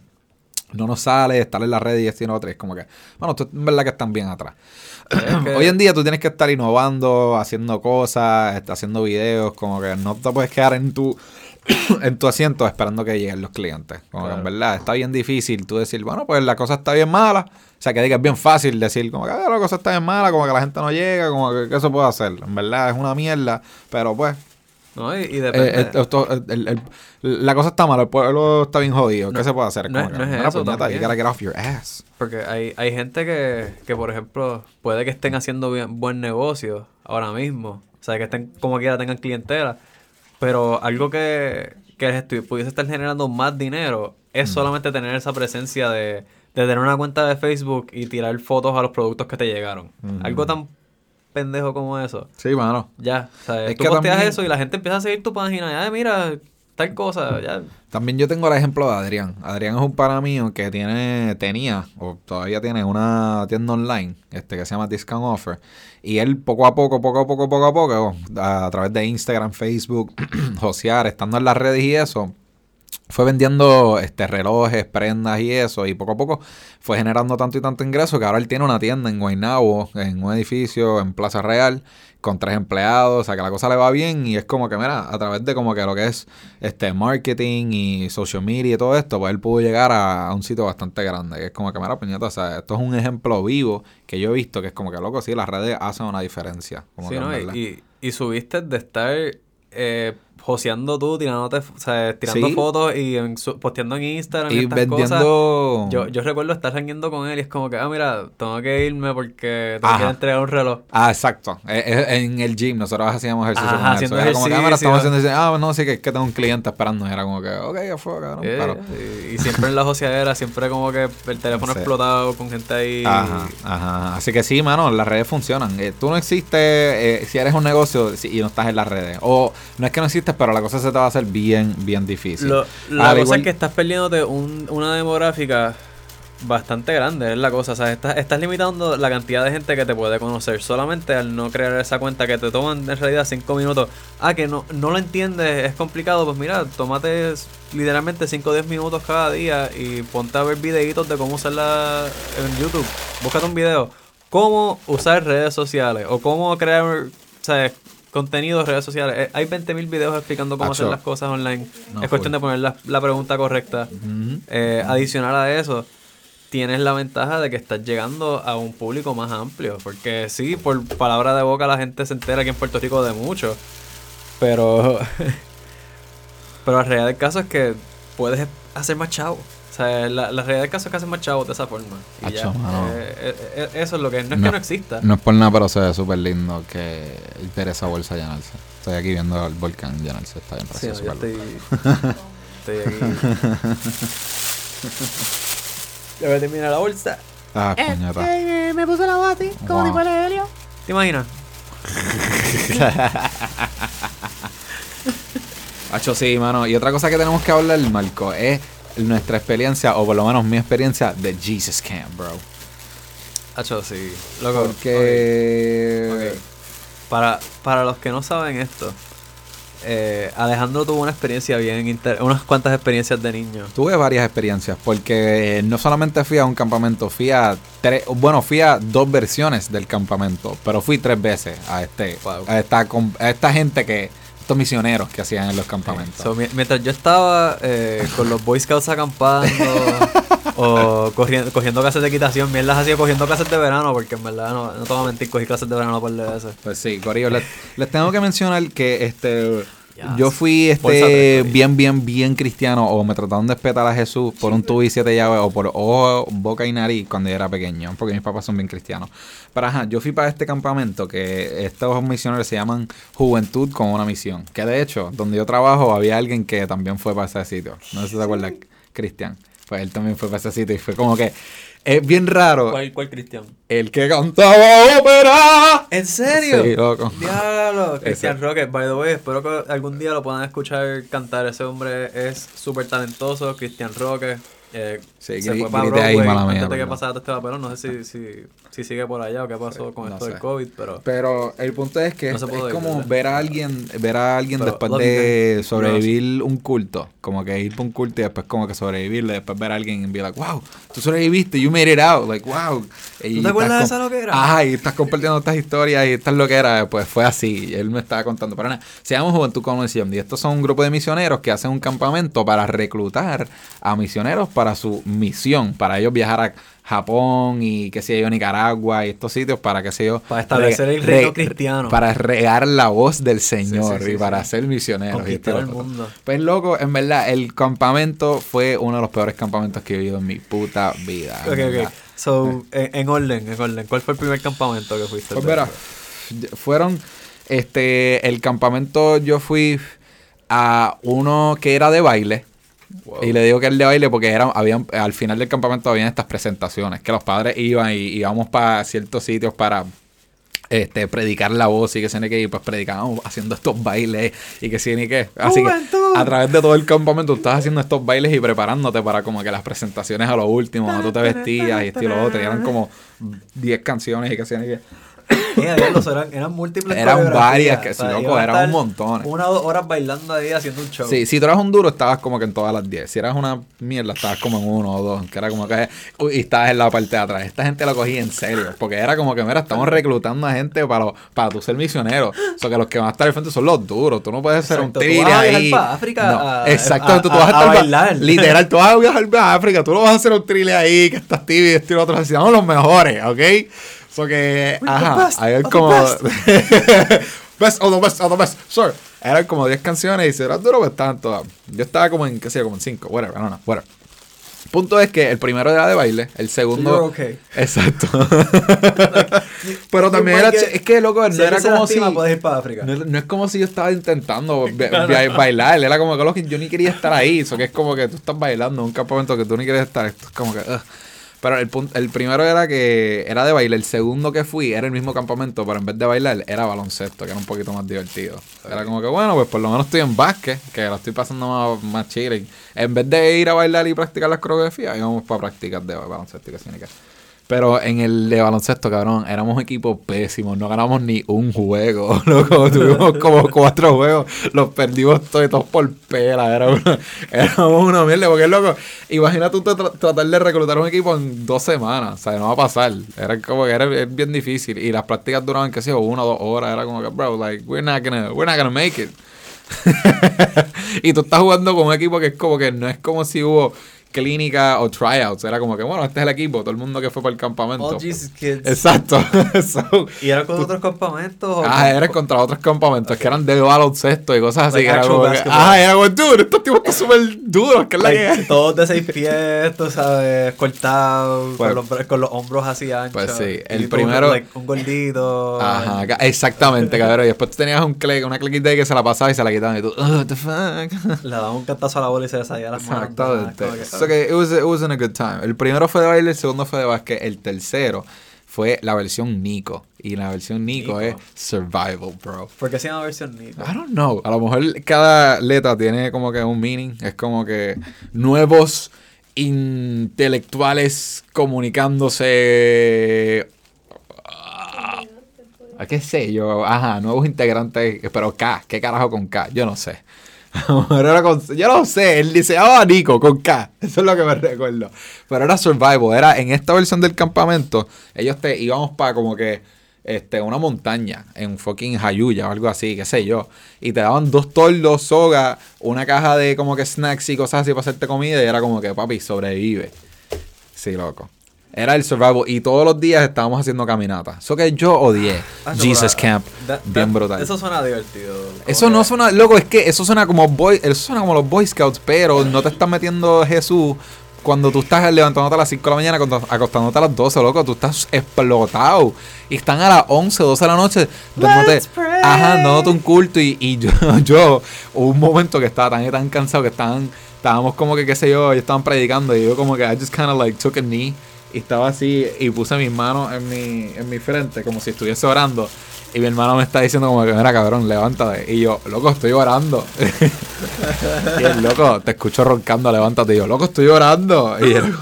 no nos sale, estar en la red y esto y lo otro. Y es como que, bueno, tú, en verdad que están bien atrás. que- (clears throat) Hoy en día tú tienes que estar innovando, haciendo cosas, haciendo videos, como que no te puedes quedar en tu (clears throat) en tu asiento esperando que lleguen los clientes. Como que en verdad está bien difícil tú decir, bueno, pues la cosa está bien mala. O sea, que digas bien fácil decir, como que "Ah, la cosa está bien mala, como que la gente no llega, como que ¿qué se puede hacer? En verdad es una mierda, pero pues, No, y, y eh, depende. eh, esto- el- el- la cosa está mala, el pueblo está bien jodido. ¿Qué No, se puede hacer? no Como es- que, no es "Mira, eso puñeta, también". you gotta get off your ass. Porque hay, hay gente que, que, por ejemplo, puede que estén haciendo bien- buen negocio ahora mismo. O sea, que estén como quiera tengan clientela. Pero algo que, que pudiese estar generando más dinero es solamente tener esa presencia de, de tener una cuenta de Facebook y tirar fotos a los productos que te llegaron. Algo tan pendejo como eso. Sí, mano. Ya, sea, Es tú que posteas también- eso y la gente empieza a seguir tu página. Ya, mira, tal cosa, ya. También yo tengo el ejemplo de Adrián. Adrián es un pana mío que tiene, tenía, o todavía tiene una tienda online, este que se llama Discount Offer. Y él poco a poco, poco a poco, poco a poco, a, a través de Instagram, Facebook, (clears throat) josear, estando en las redes y eso, fue vendiendo este relojes, prendas y eso, y poco a poco fue generando tanto y tanto ingreso que ahora él tiene una tienda en Guaynabo, en un edificio en Plaza Real, con tres empleados, o sea que la cosa le va bien y es como que, mira, a través de como que lo que es este marketing y social media y todo esto, pues él pudo llegar a, a un sitio bastante grande, que es como que, mira, puñeta, o sea, esto es un ejemplo vivo que yo he visto, que es como que, loco, sí, las redes hacen una diferencia. Como Sí, que ¿no? Y, y subiste de estar eh, joseando tú, tirándote, o sea, tirando Sí. fotos y en su- posteando en Instagram y, y estas vendiendo... cosas. Yo, yo recuerdo estar rangueando con él y es como que, ah, mira, tengo que irme porque tengo que Ajá. entregar un reloj. Ah, exacto. Eh, eh, en el gym nosotros hacíamos ejercicio Ajá, con haciendo So, era como que, ah, estamos haciendo ejercicio. Ah, no, sí, que, que tengo un cliente esperando. Y era como que, ok, ya fue, cabrón. Eh, y, y siempre en la joseadera, siempre como que el teléfono (laughs) Sí. explotado con gente ahí. Ajá, ajá. Así que sí, mano, las redes funcionan. Eh, tú no existes eh, si eres un negocio y no estás en las redes. O no es que no existes, pero la cosa se te va a hacer bien, bien difícil. Lo- la Al cosa igual- es que estás perdiéndote un- una demográfica bastante grande, es la cosa. O sea, estás, estás limitando la cantidad de gente que te puede conocer solamente al no crear esa cuenta que te toman en realidad cinco minutos. Ah, que no, no lo entiendes, es complicado. Pues mira, tómate literalmente 5 o 10 minutos cada día y ponte a ver videitos de cómo usarla en YouTube. Búscate un video. Cómo usar redes sociales o cómo crear o sea, contenido en redes sociales. Eh, Hay 20.000 videos explicando cómo hacer las cosas online. No, es cuestión de poner la, la pregunta correcta. Eh, adicional a eso, tienes la ventaja de que estás llegando a un público más amplio. Porque sí, por palabra de boca la gente se entera aquí en Puerto Rico de mucho. Pero. (laughs) pero la realidad del caso es que puedes hacer más chavo. O sea, la, la realidad del caso es que haces más chavos de esa forma. Y ya. Acho, mano. Eh, eh, eh, eso es lo que. No es No. que no exista. No es por nada, pero se ve súper lindo que ver esa bolsa llenarse. Estoy aquí viendo el volcán llenarse. Está bien Sí, precioso. no, yo verlo. estoy. (laughs) Estoy aquí. Ya voy a terminar la bolsa. Ah, puñeta. Eh, me puse la bati como Wow. tipo de helio. ¿Te imaginas? (laughs) Hacho, sí, mano. Y otra cosa que tenemos que hablar, Marco, es nuestra experiencia, o por lo menos mi experiencia, de Jesus Camp, bro. Hacho, sí. Loco. Porque... ok. Para, para los que no saben esto, eh, Alejandro tuvo una experiencia bien, inter- unas cuantas experiencias de niño. Tuve varias experiencias, porque no solamente fui a un campamento, fui a tres, bueno, fui a dos versiones del campamento, pero fui tres veces a este, Wow. a esta, a esta gente que, misioneros que hacían en los campamentos. So, mi- mientras yo estaba eh, con los Boy Scouts acampando o corriendo, cogiendo clases de equitación, mierdas hacía cogiendo clases de verano, porque en verdad no, no te voy a mentir, cogí clases de verano por veces. Pues sí, Corillo, les, les tengo que mencionar que este Yes. Yo fui este bien, bien, bien cristiano o me trataron de espetar a Jesús por un tubo y siete llaves o por ojo, boca y nariz cuando yo era pequeño, porque mis papás son bien cristianos. Pero ajá, yo fui para este campamento que estos misioneros se llaman Juventud con una misión. Que de hecho, donde yo trabajo había alguien que también fue para ese sitio. No sé si te acuerdas, Cristian. Pues él también fue para ese sitio y fue como que es bien raro. ¿Cuál, cuál Cristian? El que cantaba ópera. ¿En serio? Sí, loco. Diablo, Cristian Roque, by the way, espero que algún día lo puedan escuchar cantar. Ese hombre es súper talentoso, Cristian Roque. Eh, Sí, se gri- fue para grité ahí, Broadway mala mía, que pasara este papelón. No sé si, si, si sigue por allá o qué pasó con no esto sé. del COVID, pero... Pero el punto es que No es, ir, como ¿verdad? ver a alguien, ver a alguien Pero, después de you, sobrevivir un culto, como que ir por un culto y después como que sobrevivirle, después ver a alguien y be like, wow, tú sobreviviste, you made it out, like wow. Y ¿Tú te acuerdas de esa loquera? Ajá, y estás compartiendo estas historias y estas loqueras, pues fue así, y él me estaba contando, pero nada, se llama Juventud con y estos son un grupo de misioneros que hacen un campamento para reclutar a misioneros para su misión, para ellos viajar a Japón y qué sé yo, Nicaragua y estos sitios para qué sé yo. Para establecer el reino cristiano. Para regar la voz del Señor Sí, sí, sí, y para ser misioneros. y y el mundo. Pues loco, en verdad, el campamento fue uno de los peores campamentos que he vivido en mi puta vida. Ok, ok. So, en, en orden, en orden. ¿Cuál fue el primer campamento que fuiste? Pues verá, fueron, este, el campamento yo fui a uno que era de baile. Wow. Y le digo que el de baile porque era, habían, al final del campamento habían estas presentaciones, que los padres iban y íbamos para ciertos sitios para este, predicar la voz y que se ni que y pues predicábamos haciendo estos bailes y que sí ni qué. Así que a través de todo el campamento tú estás haciendo estos bailes y preparándote para como que las presentaciones a lo último, tú te vestías y esto y lo otro. Y eran como 10 canciones y que sí ni (coughs) eran, eran múltiples Eran varias que sí, loco, eran un montón. Una o dos horas bailando ahí haciendo un show. Sí, si tú eras un duro, estabas como que en todas las 10. Si eras una mierda, estabas como en uno o dos. Que era como que. y estabas en la parte de atrás. Esta gente lo cogía en serio. Porque era como que, mira, estamos reclutando a gente para, para tú ser misionero. O sea, que los que van a estar al frente son los duros. Tú no puedes ser un viajar ahí. pa' África No, a- exacto, a- tú, tú vas a estar bailar. Literal, tú vas a viajar a (laughs) África. Tú no vas a hacer un trile ahí que estás tibio y esto y lo otro. Así, somos los mejores, ¿ok? So que, ajá, como. best. of the best of the best, sure. Eran como 10 canciones y si eras duro, pues estaban todas. Yo estaba como en, qué sé yo, como en 5, whatever, no, no, whatever. Punto es que el primero era de baile, el segundo. You're okay. Exacto. (laughs) Pero también era. get- Es que, loco, no Si era como si. lastima, puedes ir para África. No, no es como si yo estaba intentando ba- (laughs) ba- bailar, era como que yo ni quería estar ahí. Eso que es como que tú estás bailando en un campamento que tú ni quieres estar. Esto es como que. ugh. Pero el, punto, el primero era que era de baile. El segundo que fui era el mismo campamento, pero en vez de bailar era baloncesto, que era un poquito más divertido. Era como que, bueno, pues por lo menos estoy en básquet, que lo estoy pasando más, más. En vez de ir a bailar y practicar las coreografías, íbamos para practicar de baloncesto y que. Pero en el de baloncesto, cabrón, éramos un equipo pésimo. No ganamos ni un juego. (laughs) Loco, tuvimos como cuatro juegos. Los perdimos todos, todos por pela. Era una, (laughs) éramos una mierda. Porque, loco, imagínate tú tra- tratar de reclutar un equipo en dos semanas. O sea, no va a pasar. Era como que era es bien difícil. Y las prácticas duraban, qué sé yo, una o dos horas. Era como que, bro, like, we're not gonna, we're not gonna make it. (laughs) y tú estás jugando con un equipo que es como que no es como si hubo clínica o tryouts. Era como que, bueno, este es el equipo, todo el mundo que fue para el campamento. All Jesus kids. Exacto. (laughs) So, ¿Y eran con otros campamentos? o ah, era contra otros campamentos que eran de baloncesto y cosas así. Like que era como que, ah, era como, dude, estos tipos están súper duros, que es la Like, todos de seis pies, tú sabes, cortados, Pues- con, los, bra- con los hombros así anchos. Pues sí, el tú, primero- like, un gordito. Ajá, exactamente, (laughs) cabrón. Y después tú tenías un click, una cliquita ahí que se la pasaba y se la quitaban y tú, "Ugh, what the fuck. Le daba un cantazo a la bola y se las manos. Exactamente. So que it was, it was a good time. El primero fue de baile, el segundo fue de básquet, el tercero fue la versión Nico. Y la versión Nico, Nico. es Survival, bro. ¿Por qué se llama versión Nico? I don't know. A lo mejor cada letra tiene como que un meaning. Es como que nuevos intelectuales comunicándose. ¿A qué sé yo? Ajá, nuevos integrantes. Pero K, ¿qué carajo con K? Yo no sé. A lo mejor era con- yo no sé, él dice, ah, Nico, con K. Eso es lo que me recuerdo. Pero era Survival. Era en esta versión del campamento, ellos te íbamos para como que este, una montaña en fucking Jayuya o algo así, qué sé yo. Y te daban dos tordos, soga, una caja de como que snacks y cosas así para hacerte comida y era como que, papi, sobrevive. Sí, loco. Era el survival. Y todos los días estábamos haciendo caminatas. Eso que yo odié. Ah, Jesus Camp. that- bien that- brutal. Eso suena divertido. Eso no suena, loco, es que eso suena como boy, eso suena como los Boy Scouts, pero no te estás metiendo Jesús cuando tú estás levantándote a las 5 de la mañana, cuando- acostándote a las 12, loco, tú estás explotado. Y están a las 11, 12 de la noche, dándote, Let's pray. ajá, dándote un culto. Y, y yo, (laughs) yo, hubo un momento que estaba tan y tan cansado que estaban, estábamos como que, qué sé yo, ellos estaban predicando y yo como que I just kind of like took a knee y estaba así y puse mis manos en mi, en mi frente como si estuviese orando. Y mi hermano me está diciendo como que, mira cabrón, levántate. Y yo, loco, estoy orando. (laughs) y él, loco, te escucho roncando, levántate. Y yo, loco, estoy orando. Y él,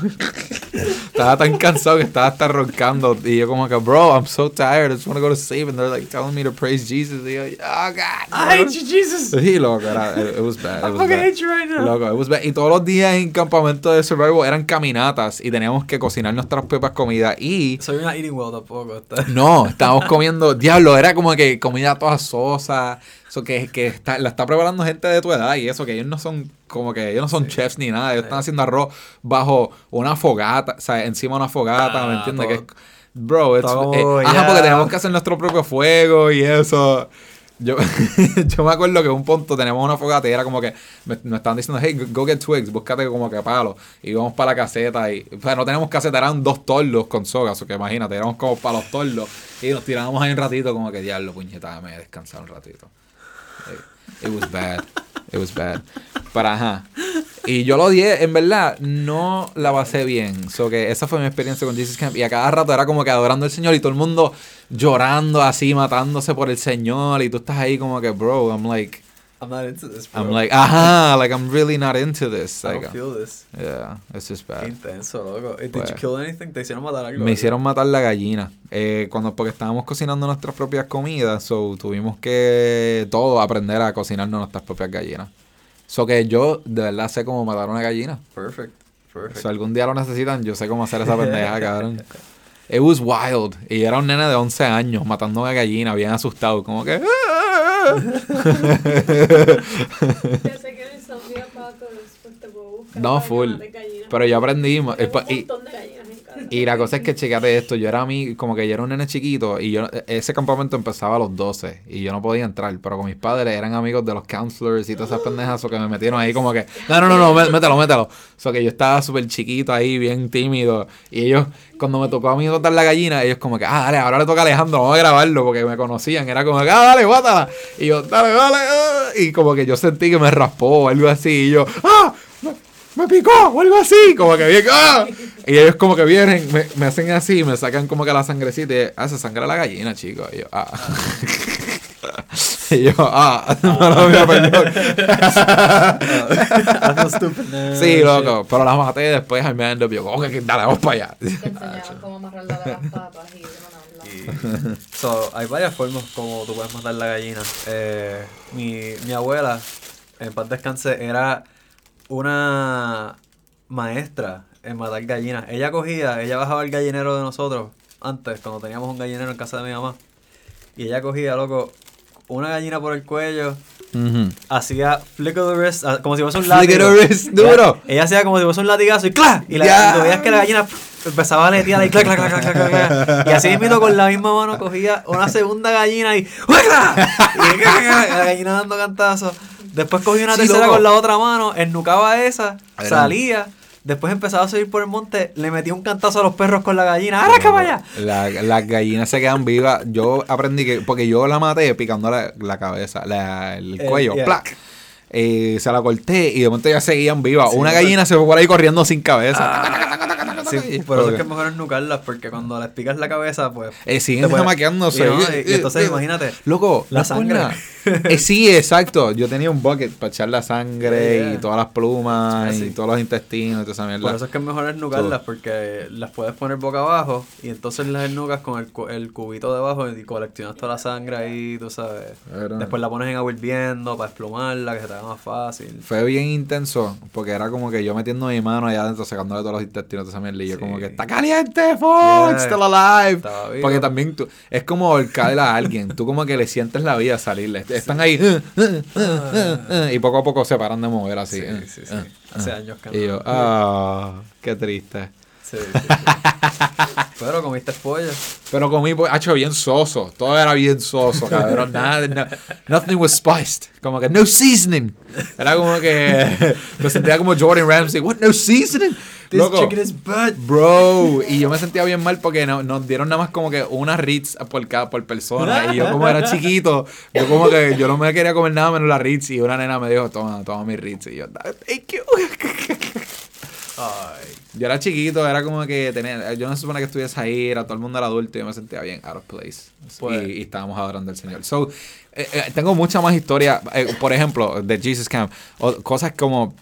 estaba tan cansado que estaba hasta roncando. Y yo como que, bro, I'm so tired. I just want to go to sleep. And they're like telling me to praise Jesus. Y yo, oh God. I hate you, Jesus. Sí, loco, era, it, it was bad. I It was fucking bad. hate you right now. Loco, it was bad. Y todos los días en campamento de Survival eran caminatas y teníamos que cocinar nuestras propias comidas. Y So you're not eating well tampoco. no, estábamos comiendo, diablo, era como que comida toda sosa, eso que, que está, la está preparando gente de tu edad y eso, que ellos no son como que ellos no son chefs ni nada, ellos están haciendo arroz bajo una fogata, o sea, encima de una fogata, ¿me Ah, entiendes? todo- Que es- bro, it's- todo eh, ajá, porque tenemos que hacer nuestro propio fuego y eso. Yo, (laughs) yo me acuerdo que en un punto teníamos una fogata y era como que me, me estaban diciendo, hey, go get twigs, búscate como que palos. Y íbamos para la caseta y, o sea, no teníamos caseta, eran dos tordos con sogas, o que imagínate, éramos como para los tordos. Y nos tirábamos ahí un ratito como que, diablo, puñetada, me descansar un ratito. It, was bad, it was bad. Pero ajá. Y yo lo odié, en verdad, no la pasé bien. So que esa fue mi experiencia con Jesus Camp. Y a cada rato era como que adorando al Señor y todo el mundo llorando así, matándose por el Señor. Y tú estás ahí como que, bro, I'm like, I'm not into this, bro. I'm like, ajá, like I'm really not into this. I Like, don't feel this. yeah, it's just Qué bad. intenso, loco. Eh, Did Pues- you kill anything? ¿Te hicieron matar algo? Me hicieron matar la gallina. Eh, cuando, porque estábamos cocinando nuestras propias comidas, so tuvimos que todo aprender a cocinarnos nuestras propias gallinas. So que yo de verdad sé cómo matar una gallina. Perfect. Perfect. Si algún día lo necesitan, yo sé cómo hacer esa (laughs) pendeja, cabrón. It was wild. Y era un nene de 11 años matando una gallina, bien asustado, como que... Yo (laughs) sé que en el Zombie Apocalypse te puedo buscar. No, full. Pero yo aprendí... Tengo es pa- un y- Y la cosa es que checate esto, yo era mí, como que yo era un nene chiquito y yo ese campamento empezaba a los 12 y yo no podía entrar, pero con mis padres eran amigos de los counselors y todas esas pendejas, o que me metieron ahí como que, no, no, no, no, mé- mételo, mételo. So que yo estaba súper chiquito ahí, bien tímido, y ellos, cuando me tocó a mí botar la gallina, ellos como que, ah, dale, ahora le toca a Alejandro, vamos a grabarlo, porque me conocían, era como que, ah, dale, bótala. Y yo, dale, dale, ah", y como que yo sentí que me raspó o algo así, y yo, ah, me, picó o algo así, como que bien, ¡ah! Y ellos como que vienen, me, me hacen así, me sacan como que la sangrecita y ah, se sangra la gallina, chicos. Y yo, ah. (laughs) y yo, ah, (laughs) no, no, perdón. (laughs) I'm stupid. Sí, loco, pero la maté después al me yo, ok, dale, vamos para allá. Te enseñaban cómo amarrarla de las patas y. So, hay varias formas como tú puedes matar la gallina. Eh, mi, mi abuela, en paz descanse, era una maestra en matar gallinas. Ella cogía, ella bajaba el gallinero de nosotros antes, cuando teníamos un gallinero en casa de mi mamá. Y ella cogía, loco, una gallina por el cuello, Ujú. hacía flick of the wrist, ah, como si fuese un Flick of the wrist, duro. Ella, ella hacía como si fuese un latigazo y ¡clac! Y, la, Ya. y tú veías que la gallina empezaba a letear y ¡clac, clac, clac, clac, clac, clac! Y así mismo con la misma mano cogía una segunda gallina y ¡huecla! Y la gallina dando cantazos. Después cogía una Sí, tercera loco. con la otra mano, ennucaba esa, Era- salía. Después empezaba a subir por el monte, le metía un cantazo a los perros con la gallina. ¡Ahora que vaya! La- las gallinas se quedan vivas. Yo aprendí que, porque yo la maté picando la, la cabeza, la- el Eh, cuello, yeah. ¡plac! Eh, se la corté y de momento ya seguían vivas. Sí, Una gallina se fue por ahí corriendo sin cabeza. (laughs) Sí, por eso es que es mejor nucarlas, porque cuando les picas la cabeza, pues. Eh, siguen jamaqueándose. Y, no, y- y entonces imagínate. Loco, La sangre. (laughs) Eh, sí, exacto. Yo tenía un bucket para echar la sangre Yeah. y todas las plumas Así. y todos los intestinos y toda esa mierda. Por eso es que es mejor esnucarlas, porque las puedes poner boca abajo y entonces las esnucas con el, el cubito debajo y coleccionas toda la sangre ahí, tú sabes. Después la pones en agua hirviendo para desplumarla, que se te más fácil. Fue bien intenso porque era como que yo metiendo mi mano allá adentro sacándole todos los intestinos de esa mierda y yo Sí. como que está caliente, fuck, Yeah. still alive. Porque también tú, es como ahorcarle a alguien, tú como que le sientes la vida salirle. Están ahí uh, uh, uh, uh, uh, y poco a poco se paran de mover así. Sí, sí, sí. (laughs) Hace años que Y no- yo, ah, qué triste. Sí, sí, sí. (laughs) Pero comiste pollo. Pero comí, pues, hecho bien soso. Todo era bien soso, cabrón. Nada, no- nothing was spiced. Como que no seasoning. Era como que (laughs) me sentía como Jordan Ramsey. What, no seasoning? This Loco, chicken is bad. Bro, y yo me sentía bien mal porque no- nos dieron nada más como que una Ritz por cada por persona. Y yo como era chiquito, yo como que yo no me quería comer nada menos la Ritz. Y una nena me dijo, toma, toma mi Ritz. Y yo, thank you. Ay. Yo era chiquito, era como que tenía, yo no se supone que estuviese ahí, era todo el mundo era adulto y yo me sentía bien out of place. Pues- y, y estábamos adorando al Señor. So, eh, eh, tengo mucha más historia, eh, por ejemplo, de Jesus Camp, o cosas como,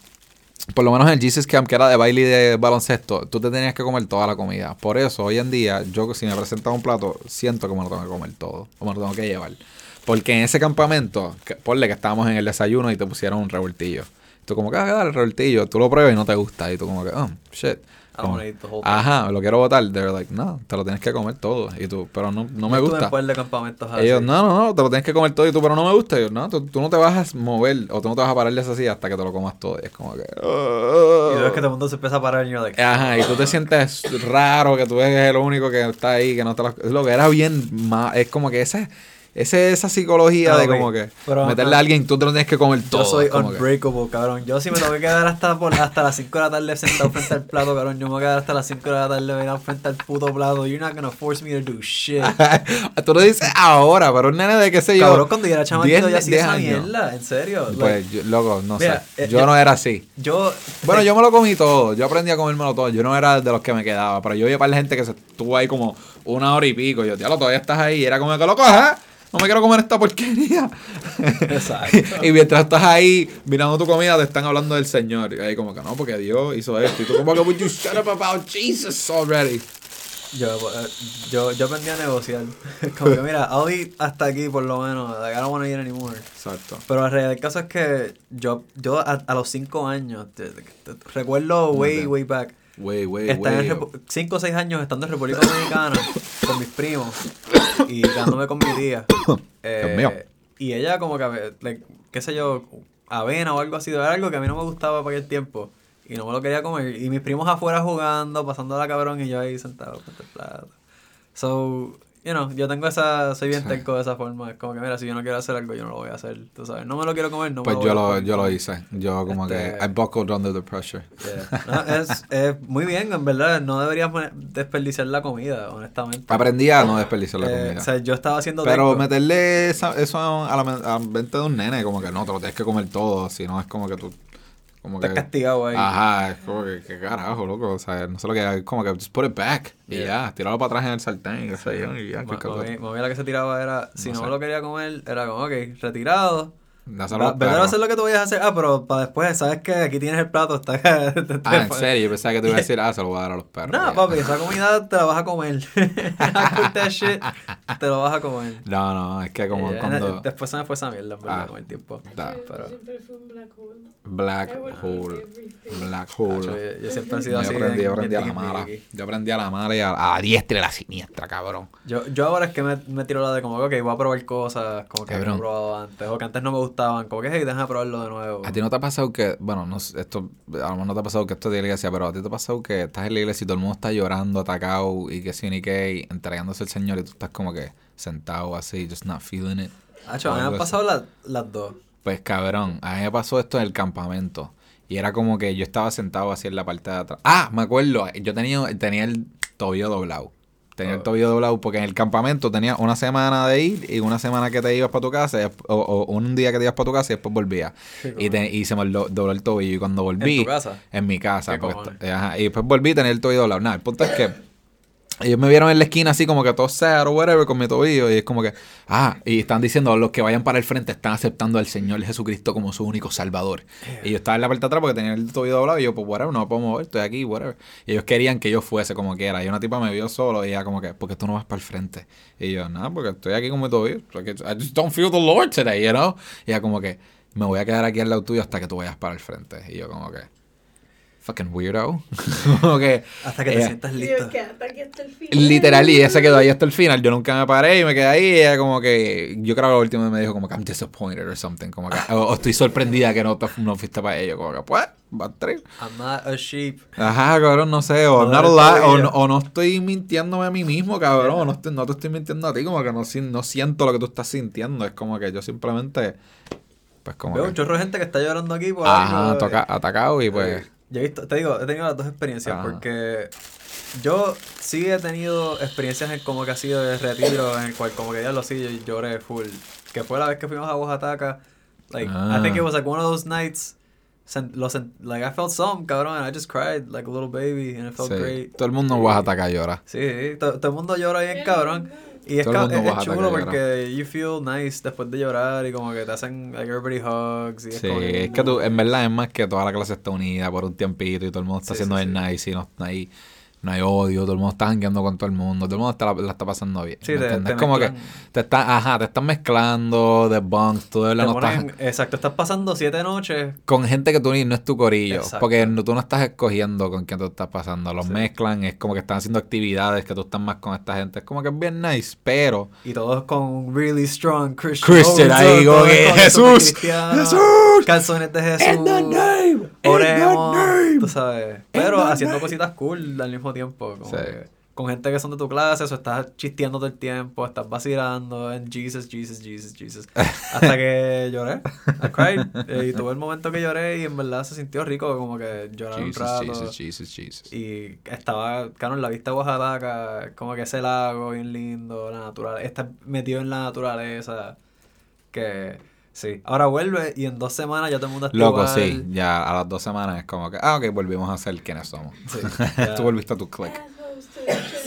por lo menos en el Jesus Camp, que era de baile y de baloncesto, tú te tenías que comer toda la comida. Por eso, hoy en día, yo si me presenta un plato, siento que me lo tengo que comer todo, o me lo tengo que llevar. Porque en ese campamento, que, ponle que estábamos en el desayuno y te pusieron un revoltillo. Tú como que, ah, dale, el revoltillo, tú lo pruebas y no te gusta. Y tú como que, oh, shit. I Como-. Ajá, lo quiero botar. They're like, no, te lo tienes que comer todo. Y tú, pero no, no me gusta. par de campamentos así. Ellos, no, no, no, te lo tienes que comer todo y tú, pero no me gusta. Y yo, no, tú, tú no te vas a mover o tú no te vas a parar de silla hasta que te lo comas todo. Y es como que. Y luego es que todo el mundo se empieza a parar y yo like, Ajá, y tú te sientes raro que tú eres el único que está ahí, que no te lo... Es lo que era bien. Es como que esa, ese, esa psicología Ah, de como que meterle a alguien, tú te lo tienes que comer todo. Yo soy como que- unbreakable, cabrón. Yo si me tengo que quedar hasta, por, hasta las 5 de la tarde sentado frente al plato, cabrón. Yo me voy a quedar hasta las 5 de la tarde mirando frente al puto plato. You're not gonna force me to do shit. (laughs) tú lo dices ahora, pero un nene de qué sé yo... Cabrón, cuando yo era chamaquito 10, ya hacía 10 esa mierda. En serio. Like, Pues, yo, loco, no Mira, sé. eh, yo, yo- no era así. yo. Bueno, yo me lo comí todo. Yo aprendí a comérmelo todo. Yo no era de los que me quedaba. Pero yo vi para la gente que se estuvo ahí como una hora y pico. Yo, diablo, todavía estás ahí. Y era como que lo cojas. No me quiero comer esta porquería. (laughs) Exacto. y mientras estás ahí mirando tu comida, te están hablando del Señor. Y ahí como que no, porque Dios hizo esto. Y tú como que, would you shut up about Jesus already? Yo, eh, yo, yo aprendí a negociar. (laughs) Como que, mira, eat hasta aquí por lo menos. I don't want to eat anymore. Exacto. Pero la realidad del caso es que yo, yo a, a los 5 años, te- te- te- recuerdo way, way back, Estar en wey. 5 o 6 años estando en República Dominicana (coughs) con mis primos y quedándome con mi tía. (coughs) Eh, Dios mío. Y ella como que, like, qué sé yo, avena o algo así, era algo que a mí no me gustaba para aquel tiempo. Y no me lo quería comer. Y mis primos afuera jugando, pasando la cabrón y yo ahí sentado con el plato. So, you know, yo tengo esa, soy bien Sí. terco de esa forma. Es como que, mira, si yo no quiero hacer algo, yo no lo voy a hacer. Tú sabes, no me lo quiero comer, no me Pues lo yo voy a lo, comer. yo lo hice. Yo como Este- que I buckled under the pressure. Yeah. No, es, es muy bien, en verdad. No deberías desperdiciar la comida, honestamente. Aprendí a no desperdiciar la Eh, comida. o sea, yo estaba haciendo Pero meterle esa- eso a la, a la mente de un nene, como que no, te lo tienes que comer todo, si no es como que tú... Como que, Estás castigado ahí. Ajá, es como que, qué carajo, loco, o sea, no sé lo que es como que just put it back y ya, tirarlo para atrás en el sartén, qué sé yo, y ya, mami la que se tiraba era, si No no, sé. lo quería comer, era como, ok, retirado. A perros. hacer lo que tú vayas a hacer. Ah, pero para después, ¿sabes qué? Aquí tienes el plato. Está, (laughs) Ah, en serio, yo pensaba que te iba a (laughs) decir, ah, se lo voy a dar a los perros. No, ya. papi, esa comida te la vas a comer. (laughs) That shit, te lo vas a comer. No, no, es que como Yeah, cuando... Después se me fue esa mierda, verdad, Ah. con el tiempo. Da. Yo pero- siempre fui un black hole. Black hole, black Yo, hole. yo siempre he sido Yo así. aprendí, yo aprendí a la mala. Yo aprendí a la mala y a, a la diestra y a la siniestra, cabrón. Yo, yo ahora es que me, me tiro la de como, ok, voy a probar cosas como que no he probado antes, o que antes no me gustaban, como que, hey, déjame probarlo de nuevo. ¿A ti no te ha pasado que, bueno, no esto, a lo mejor no te ha pasado que esto es de la iglesia, pero a ti te ha pasado que estás en la iglesia y todo el mundo está llorando, atacado y que sí ni qué, y entregándose al Señor y tú estás como que sentado así, just not feeling it? Hacho, a mí me han pasado las, las dos. Pues cabrón, a mí me pasó esto en el campamento. Y era como que yo estaba sentado así en la parte de atrás. Ah, me acuerdo, yo tenía, tenía el tobillo doblado. Tenía el Oh. tobillo doblado porque en el campamento tenía una semana de ir y una semana que te ibas para tu casa o, o un día que te ibas para tu casa y después volvías. Y, te- y se me do- dobló el tobillo y cuando volví... ¿En tu casa? En mi casa. Esto- ajá, y después volví a tener el tobillo doblado. Nada, el punto es que ellos me vieron en la esquina así como que todo sad o whatever con mi tobillo y es como que, ah, y están diciendo los que vayan para el frente están aceptando al Señor Jesucristo como su único salvador. Y yo estaba en la parte de atrás porque tenía el tobillo doblado y yo, pues whatever, no me puedo mover, estoy aquí, whatever. Y ellos querían que yo fuese como quiera. Y una tipa me vio solo y ella como que, ¿por qué tú no vas para el frente? Y yo, nada, porque estoy aquí con mi tobillo. I just don't feel the Lord today, you know? Y ella como que, me voy a quedar aquí al lado tuyo hasta que tú vayas para el frente. Y yo como que... fucking weirdo. (laughs) como que. Hasta que te ella- sientas Y listo. aquí hasta el fin. Literal, y ella se quedó ahí hasta el final. Yo nunca me paré y me quedé ahí. Y ella, como que. Yo creo que la última vez me dijo, como que I'm disappointed or something. Como que. O, o estoy sorprendida que no, te- no fuiste para ello. Como que, pues, va. I'm not a sheep. Ajá, cabrón, no sé, o, No not eres a lie, o, no, o no estoy mintiéndome a mí mismo, cabrón, o no, estoy- no te estoy mintiendo a ti, como que no, si- no siento lo que tú estás sintiendo, es como que yo simplemente, pues como Veo un que, chorro de gente que está llorando aquí por ajá, toca, atacado y pues, Eh, Yo he visto, te digo, he tenido las dos experiencias Ajá. porque yo sí he tenido experiencias en como que ha sido de retiro en el cual como que ya lo sí yo lloré full. Que fue la vez que fuimos a Oaxaca. Like, I think it Ah. was like one of those nights. lo like I felt some, cabrón, and I just cried like a little baby and it felt sí, great. todo el mundo va a atacar llora. Sí, to- todo el mundo llora bien cabrón. Y es, el ca- es- chulo porque you feel nice después de llorar y como que te hacen like everybody hugs y es Sí, como es que tú, en verdad es más que toda la clase está unida por un tiempito y todo el mundo está haciendo sí, el sí. nice y no, no hay, no hay odio, todo el mundo está jangueando con todo el mundo, todo el mundo está, la, la está pasando bien. Sí, ¿me te- te es como que te está, ajá, te están mezclando de bunks, tú de verdad no estás... exacto, estás pasando siete noches con gente que tú ni no es tu corillo. Exacto. Porque no- tú no estás escogiendo con quién tú estás pasando. Los Sí. mezclan, es como que están haciendo actividades que tú estás más con esta gente. Es como que es bien nice, pero. y todos con really strong Christian. Christian ahí, ¡Jesús! ¡Jesús! Calzones de Jesús. Name, Oremos. name, Tú sabes. Pero haciendo cositas cool al mismo tiempo. Como Sí. que con gente que son de tu clase, o estás chisteando todo el tiempo, estás vacilando en Jesus, Jesus, Jesus, Jesus. Hasta que (laughs) lloré. I cried. Eh, y tuve el momento que lloré y en verdad se sintió rico, como que llorar un Jesus, rato. Jesus, Jesus, Jesus. Y estaba, claro, en la vista de Oaxaca, como que ese lago bien lindo, la naturaleza, está metido en la naturaleza, que sí. Ahora vuelve y en dos semanas ya todo el mundo está Loco, igual. sí. Ya a las dos semanas es como que, ah, ok, volvimos a ser quienes somos. Sí, (laughs) tú volviste a tu click.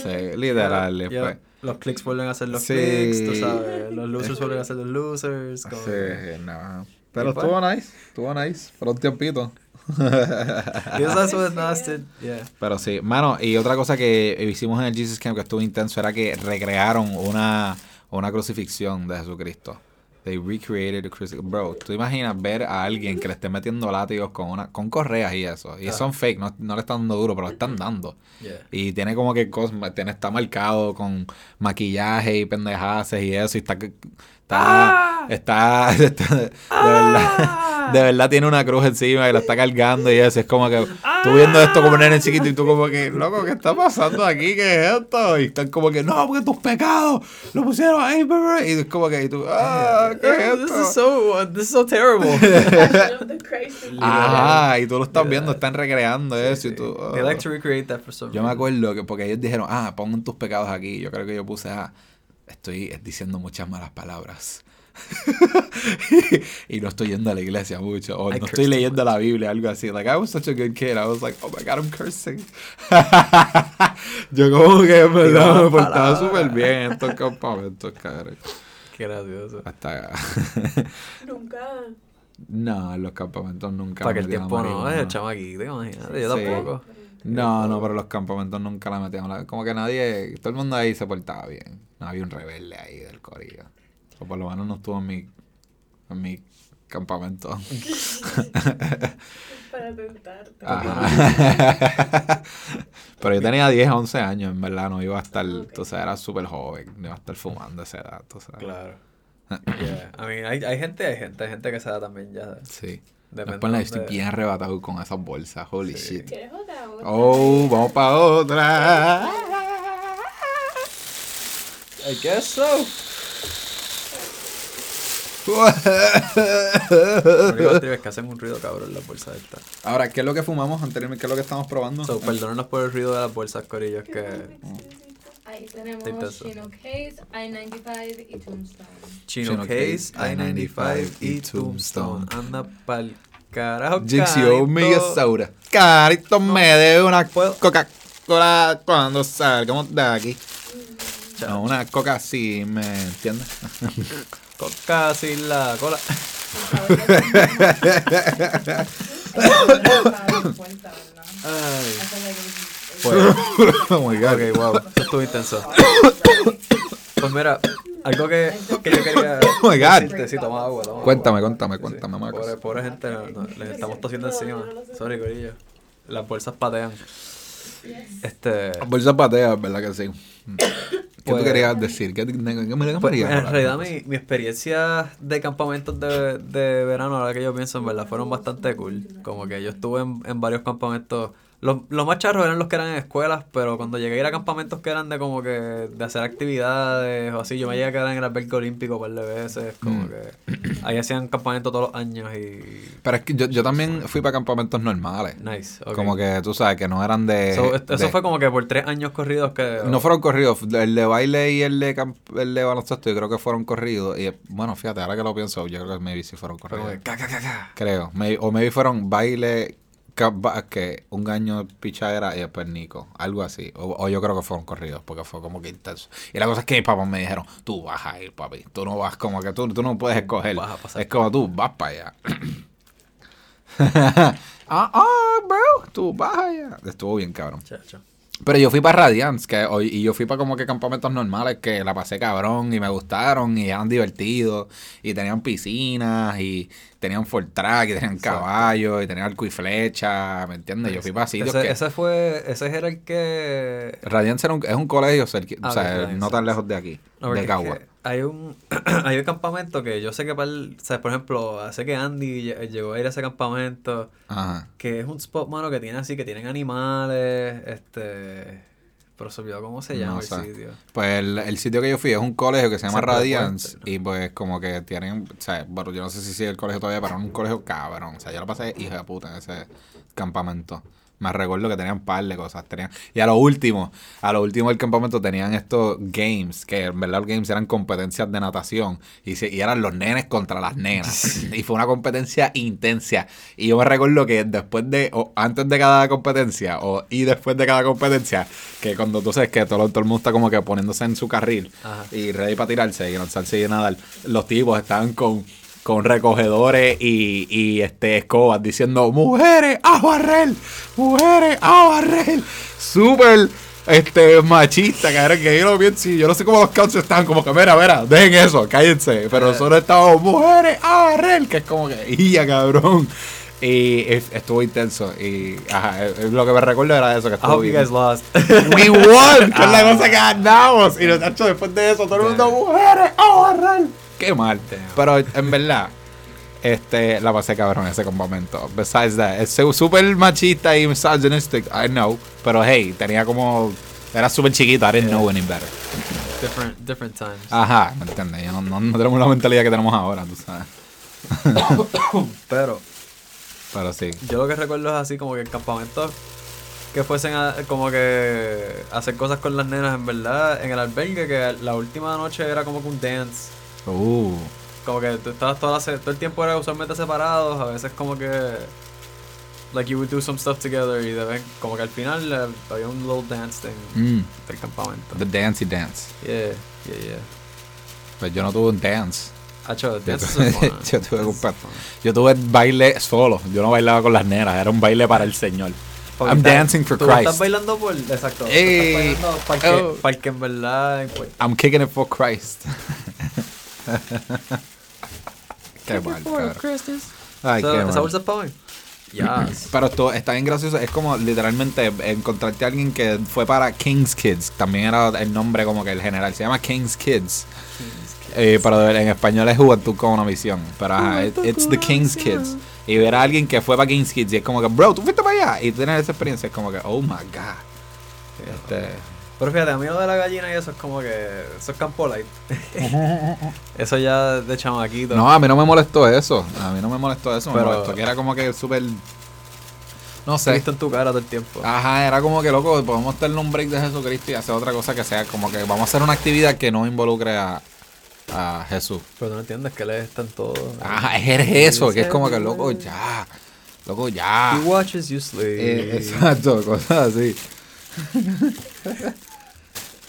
Sí, literal. Los clics vuelven a ser los Sí. clics, tú sabes. Los losers vuelven a ser los losers. como Sí, no. Pero pues- estuvo nice, estuvo nice. Por un tiempito. (laughs) Yeah. Pero sí, mano, y otra cosa que hicimos en el Jesus Camp que estuvo intenso era que recrearon una, una crucifixión de Jesucristo. They recreated the crucifixion. Bro, tú imaginas ver a alguien que le esté metiendo látigos con una con correas y eso. Y Ah. son fake, no, no le están dando duro, pero le están dando. Yeah. Y tiene como que cos- tiene, está marcado con maquillaje y pendejadas y eso. Y está. Está. Está. (laughs) está- de, verdad, de verdad tiene una cruz encima y la está cargando y eso. Es como que tú viendo esto como un nene chiquito y tú como que, loco, ¿qué está pasando aquí? ¿Qué es esto? Y están como que, no, porque tus pecados lo pusieron ahí. Y es como que, y tú, ah, ¿qué es This esto? is so, this is so terrible. (laughs) Ajá, y tú lo estás viendo, están recreando eso y tú. They ah. like to recreate that for some Yo me acuerdo que porque ellos dijeron, ah, pongan tus pecados aquí. Yo creo que yo puse, ah, estoy diciendo muchas malas palabras. (laughs) y no estoy yendo a la iglesia mucho. O I no estoy leyendo la Biblia, algo así. Like, I was such a good kid. I was like, oh my God, I'm cursing. (laughs) yo como que en verdad me portaba súper bien en estos campamentos, cabrón. Qué gracioso. Hasta... (laughs) Nunca. no, en los campamentos nunca Para que el tiempo no, el chamaquito, imagínate, yo Sí. tampoco. No, no, pero los campamentos nunca la metíamos. La- Como que nadie, todo el mundo ahí se portaba bien. No había un rebelde ahí del corillo. O por lo menos no estuvo en mi, en mi campamento. (laughs) (laughs) Para tentarte. Ajá. (laughs) pero yo tenía 10, 11 años, en verdad. No iba a estar, Ok. tú sabes, era súper joven. No iba a estar fumando a esa edad, sabes. Claro. (clears throat) Yeah. I mean, hay, hay gente, hay gente, hay gente que se da también ya. Sí. Después de estoy bien arrebatado con esas bolsas. Holy Sí. shit. ¿Quieres otra? otra? Oh, vamos para otra. I guess so. Lo que es que hacen un ruido cabrón las bolsas estas. Ahora, ¿qué es lo que fumamos anteriormente? ¿Qué es lo que estamos probando? So, perdónenos por el ruido de las bolsas, corillos, que... Ahí tenemos. Chino Case, I-95 y Tombstone. Chino Chino Case, Case, I-95 y y Tombstone. Anda pa'l carajo, carito. Migasaura. Carito me debe una. Coca-Cola cuando salgamos de aquí. No, una coca así, ¿me entiendes? (laughs) Con casi la cola. Ay. Pues, oh my God. Ok, wow. (laughs) Esto estuvo intenso. Pues mira, algo que, que yo quería Oh my God. decirte, sí, toma agua, toma agua. Cuéntame, cuéntame, Sí, cuéntame, Marcos. Pobre, pobre gente, no, no, les estamos tosiendo encima. Sorry, corillo. las bolsas patean. Este. Bolsa patea, ¿verdad que sí? ¿Qué Pues- tú querías decir? ¿Qué, qué, me Pues, en realidad mi, mi experiencia de campamentos de, de verano, ahora que yo pienso, en verdad, fueron bastante cool. Como que yo estuve en, en varios campamentos. Los, los más charros eran los que eran en escuelas, pero cuando llegué a ir a campamentos que eran de como que de hacer actividades o así, yo me llegué a quedar en el albergue olímpico un par de veces, como Mm. que ahí hacían campamentos todos los años y... Pero es que yo, yo también fui para campamentos normales. Nice. Como que tú sabes que no eran de. So, eso de- fue como que por tres años corridos que... No fueron corridos. El de baile y el de, camp- el de baloncesto, yo creo que fueron corridos. Y bueno, fíjate, ahora que lo pienso, yo creo que maybe sí fueron corridos. que ca, ca, ca, ca. Creo. O maybe fueron baile, que un año pichadera y después Nico. Algo así. O, o yo creo que fueron corridos porque fue como que intenso. Y la cosa es que mis papás me dijeron, tú vas a ir, papi. Tú no vas como que tú, tú no puedes escoger. Vas a pasar Es como tú vas para allá. (clears throat) ah, ah, bro, tú vas allá. Estuvo bien, cabrón. Chacho. Pero yo fui para Radiance, que hoy, y yo fui para como que campamentos normales que la pasé cabrón y me gustaron y eran divertidos y tenían piscinas y tenían full track y tenían caballos y tenían arco y flecha, ¿me entiendes? Yo fui para sitios ese, que... ese fue... Ese era el que... Radiance era un- es un colegio cerqui- Ah, o sea, no tan lejos de aquí, No, de es Cagua. que hay un (clears throat) hay un campamento que yo sé que para el, o sea, por ejemplo, sé que Andy lle- llegó a ir a ese campamento, Ajá. que es un spot, mano, que tiene así, que tienen animales, este, pero se olvidó cómo se llama No el sitio. Pues el, el sitio que yo fui es un colegio que se llama Radiance y pues como que tienen, o sea, bueno, yo no sé si sigue el colegio todavía, pero es un colegio cabrón. O sea, yo lo pasé hija de puta en ese campamento. Me recuerdo que tenían un par de cosas. Tenían, y a lo último, a lo último del campamento tenían estos games, que en verdad los games eran competencias de natación. Y, se- y eran los nenes contra las nenas. (laughs) y fue una competencia intensa. Y yo me recuerdo que después de, o antes de cada competencia, o y después de cada competencia, que cuando tú sabes que todo, todo el mundo está como que poniéndose en su carril Ajá. y ready para tirarse y lanzarse y nadar, los tipos estaban con, con recogedores y, y este escobas diciendo mujeres a barrer, mujeres a barrer. Súper este machista, cabrón, que yo lo pienso yo no sé cómo los scouts estaban como que, mira, mira, dejen eso, cállense. Pero nosotros estábamos mujeres a barrer, que es como que, ya cabrón. Y es- estuvo intenso. Y ajá, lo que me recuerdo era eso que I estuvo you bien. guys lost. We won, que es la cosa que ganamos. Y los hecho después de eso, todo el mundo, mujeres, a barrer. Qué mal. Pero en verdad, este, la pasé cabrón ese campamento. Besides that, es súper machista y misogynistic, I know. Pero hey, tenía como. Era súper chiquito, I didn't know any better. different, different times. Ajá, ¿me entiendes? Ya no, no, no tenemos la mentalidad que tenemos ahora, tú sabes. (coughs) Pero Pero sí. yo lo que recuerdo es así como que en campamentos que fuesen a, como que hacer cosas con las nenas en verdad en el albergue que la última noche era como que un dance Uh. como que tú estabas toda la se- todo el tiempo era usualmente separados a veces como que like you would do some stuff together y de vez como que al final eh, había un little dance thing Mm, del campamento the dancey dance. yeah yeah yeah Pues yo no tuve un dance. Yo (laughs) tuve, yo tuve. Yo tuve baile solo. Yo no bailaba con las nenas. Era un baile para el Señor. Porque I'm estás- dancing for tú estás Christ. bailando por exacto Ey, estás bailando para que, oh. para que en verdad pues, I'm kicking it for Christ. (laughs) (laughs) qué mal. Ay, So, qué esa mal. bolsa es para yes Pero esto está bien gracioso. Es como literalmente encontrarte a alguien que fue para King's Kids. También era el nombre como que el general. Se llama King's Kids. Eh, pero en español es Juventud con una visión. Pero ajá, it- it's the King's Kids. Y ver a alguien que fue para King's Kids y es como que, bro, tú fuiste para allá. Y tener esa experiencia es como que, oh my god. Este, Pero fíjate, a mí lo de la gallina y eso es como que. Eso es campo light. (laughs) eso ya de chamaquito. no, a mí no me molestó eso. A mí no me molestó eso. Me Pero- molestó que era como que súper. No sé. visto en tu cara todo el tiempo. Ajá, era como que loco, podemos tener un break de Jesucristo y hacer otra cosa que sea como que vamos a hacer una actividad que no involucre a, a Jesús. Pero tú no entiendes que él está en todo. Ajá, es eso, que es como que loco, ya. Loco, ya. He watches you sleep. Eh, exacto, cosas así. (laughs)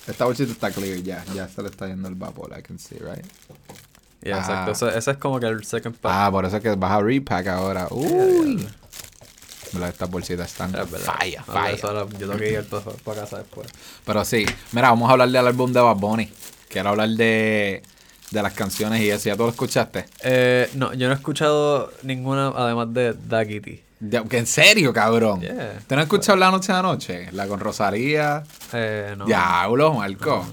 Esta bolsita está clear ya, ya se le está yendo el vapor, I can see, right? Yeah, Ah. exacto. Eso- Ese es como que el second part. Ah, por eso es que vas a repack ahora. Uy. Mira, estas bolsitas están Es falla, No, falla. ahora yo tengo que ir para, casa después. Pero sí, mira, vamos a hablar del álbum de Bad Bunny. Quiero hablar de, de las canciones y eso. ¿Ya tú lo escuchaste? Eh, no, yo no he escuchado ninguna además de. Ya, que ¿En serio, cabrón? Yeah. ¿Te no has escuchado La Noche de Noche? La con Rosalía. Eh, no. Diablo, Marco.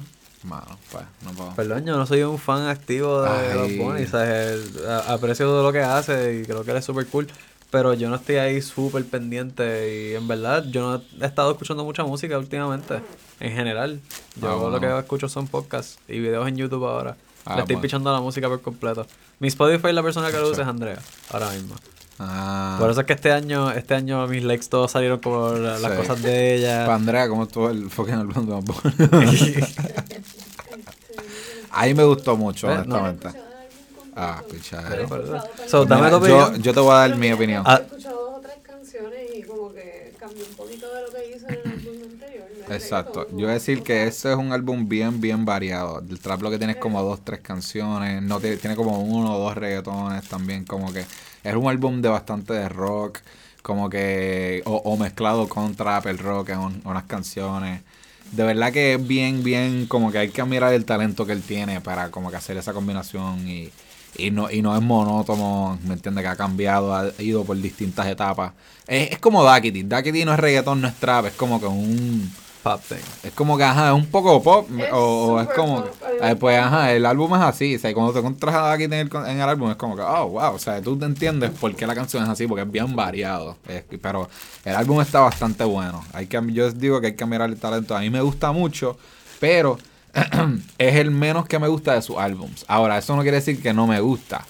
Mano, pues, no puedo. Perdón, yo no soy un fan activo de. Bad Bunny, Aprecio todo lo que hace y creo que él es súper cool, pero yo no estoy ahí súper pendiente y en verdad yo no he estado escuchando mucha música últimamente, en general. Yo Ah, bueno. lo que escucho son podcasts y videos en YouTube ahora. Ah, Le estoy bueno. pichando la música por completo. Mi Spotify, la persona que lo usa es Andrea, ahora mismo. Ah. Por eso es que este año, este año mis likes todos salieron como la- las Sí. cosas de ella. Pa' Andrea, ¿cómo estuvo el fucking álbum de Bad Bunny? (laughs) A mí me gustó mucho, Eh, no. honestamente. Ah, pichadero. So, dame tu yo, opinión. yo te voy a dar mi opinión. Ah. He escuchado dos o tres canciones y como que cambió un poquito de lo que hizo en el álbum anterior. Exacto. Yo voy a decir que como- este es un álbum bien, bien variado. El trap lo que tiene es como dos, tres canciones. No tiene, tiene como uno o dos reggaetones también. Como que es un álbum de bastante de rock. Como que. O, o mezclado con trap, el rock en un- unas canciones. De verdad que es bien, bien. Como que hay que mirar el talento que él tiene para como que hacer esa combinación. Y, y no, y no es monótono, ¿me entiendes? Que ha cambiado, ha ido por distintas etapas. Es, es como Daquiti. Daquiti no es reggaetón, no es trap, es como que un. Pop thing. Es como que, ajá, es un poco pop. Es o, es como. pop, eh, pues, ajá, el álbum es así. O sea, cuando te encuentras a Daquiti en el, en el álbum, es como que, oh, wow. O sea, tú te entiendes por qué la canción es así, porque es bien variado. Es- pero el álbum está bastante bueno. Hay que, yo digo que hay que mirar el talento. A mí me gusta mucho, pero (clears throat) es el menos que me gusta de sus álbums. Ahora, eso no quiere decir que no me gusta.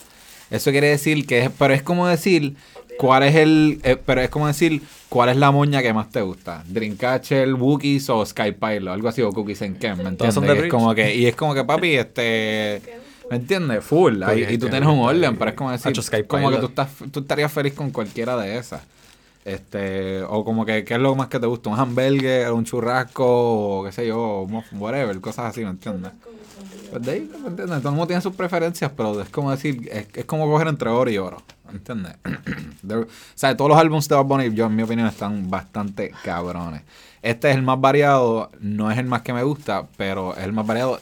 Eso quiere decir que es, pero es como decir cuál es el, eh, pero es como decir cuál es la moña que más te gusta. Dreamcatcher, Wookiees o Skypilot, algo así, o Cookies and Kem, ¿me entiendes? Que es como que, y es como que papi, este, ¿me entiendes? Full, ahí- Cookies y tú tienes un orden, pero es como decir, como que tú estás, tú estarías feliz con cualquiera de esas. Este, o como que, ¿qué es lo más que te gusta? ¿Un hamburger, un churrasco, o qué sé yo, whatever, cosas así, ¿me entiendes? Pues de ahí, ¿me entiendes? Todo el mundo tiene sus preferencias, pero es como decir, es, es como coger entre oro y oro, ¿entiendes? (clears throat) De- o sea, todos los álbumes de Bad Bunny, yo en mi opinión, están bastante cabrones. Este es el más variado, no es el más que me gusta, pero es el más variado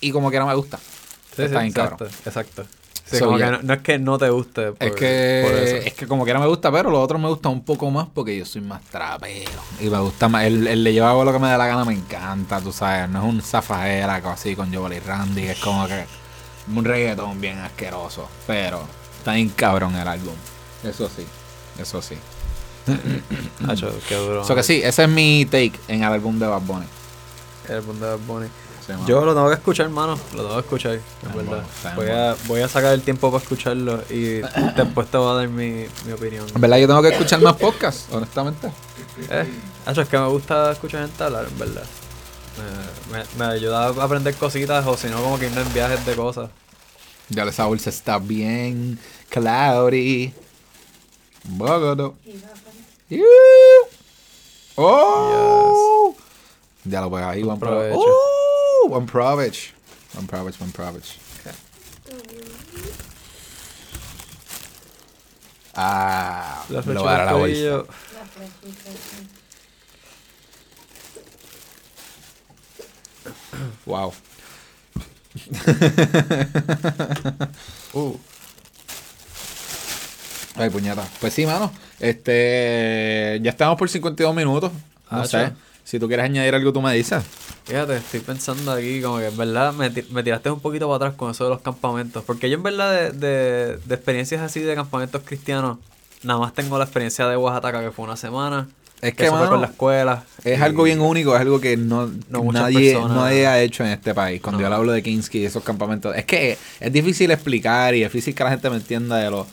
y como quiera me gusta. Sí, Está sí, bien exacto, cabrón. exacto. Sí, So, como yeah. que no, no es que no te guste. por- Es por que, eso. es que como quiera me gusta, pero lo otro me gusta un poco más porque yo soy más trapero. Y me gusta más, el, el de yo hago lo que me da la gana me encanta, tú sabes. No es un zafajera así con Joel y Randy, que es como que un reggaetón bien asqueroso. Pero está bien cabrón el álbum. Eso sí, eso sí. Hacho, qué duro. Eso que sí, ese es mi take en el álbum de Bad Bunny. El álbum de Bad Bunny. Mano. Yo lo tengo que escuchar, hermano. Lo tengo que escuchar, es Está verdad. bueno, voy, a, voy a sacar el tiempo para escucharlo y (coughs) después te voy a dar mi, mi opinión. En verdad yo tengo que escuchar más podcasts, honestamente. Eh, hacho, es que me gusta escuchar gente hablar, en verdad. Me, me, me ayuda a aprender cositas o si no, como que irme en viajes de cosas. Ya esa bolsa está bien cloudy. Bogotá. Iu. Oh. Ya lo pues ahí, buen provecho. Provecho. Oh, buen provecho. Buen provecho, buen provecho. Ah, La lo flecha voy a dar a la bolsa. Wow. (laughs) Uh, Ay, puñeta. Pues sí, mano. Este. Ya estamos por 52 minutos. No Ah, sé.cho. Si tú quieres añadir algo, tú me dices. Fíjate, estoy pensando aquí como que en verdad me, me tiraste un poquito para atrás con eso de los campamentos. Porque yo en verdad de, de, de experiencias así de campamentos cristianos, nada más tengo la experiencia de Oaxaca que fue una semana. Es que que, mano, con la escuela. Es y- algo bien único, es algo que no, No nadie, personas- nadie ha hecho en este país. Cuando No. yo hablo de Kinsky y esos campamentos, es que es difícil explicar y es difícil que la gente me entienda de lo,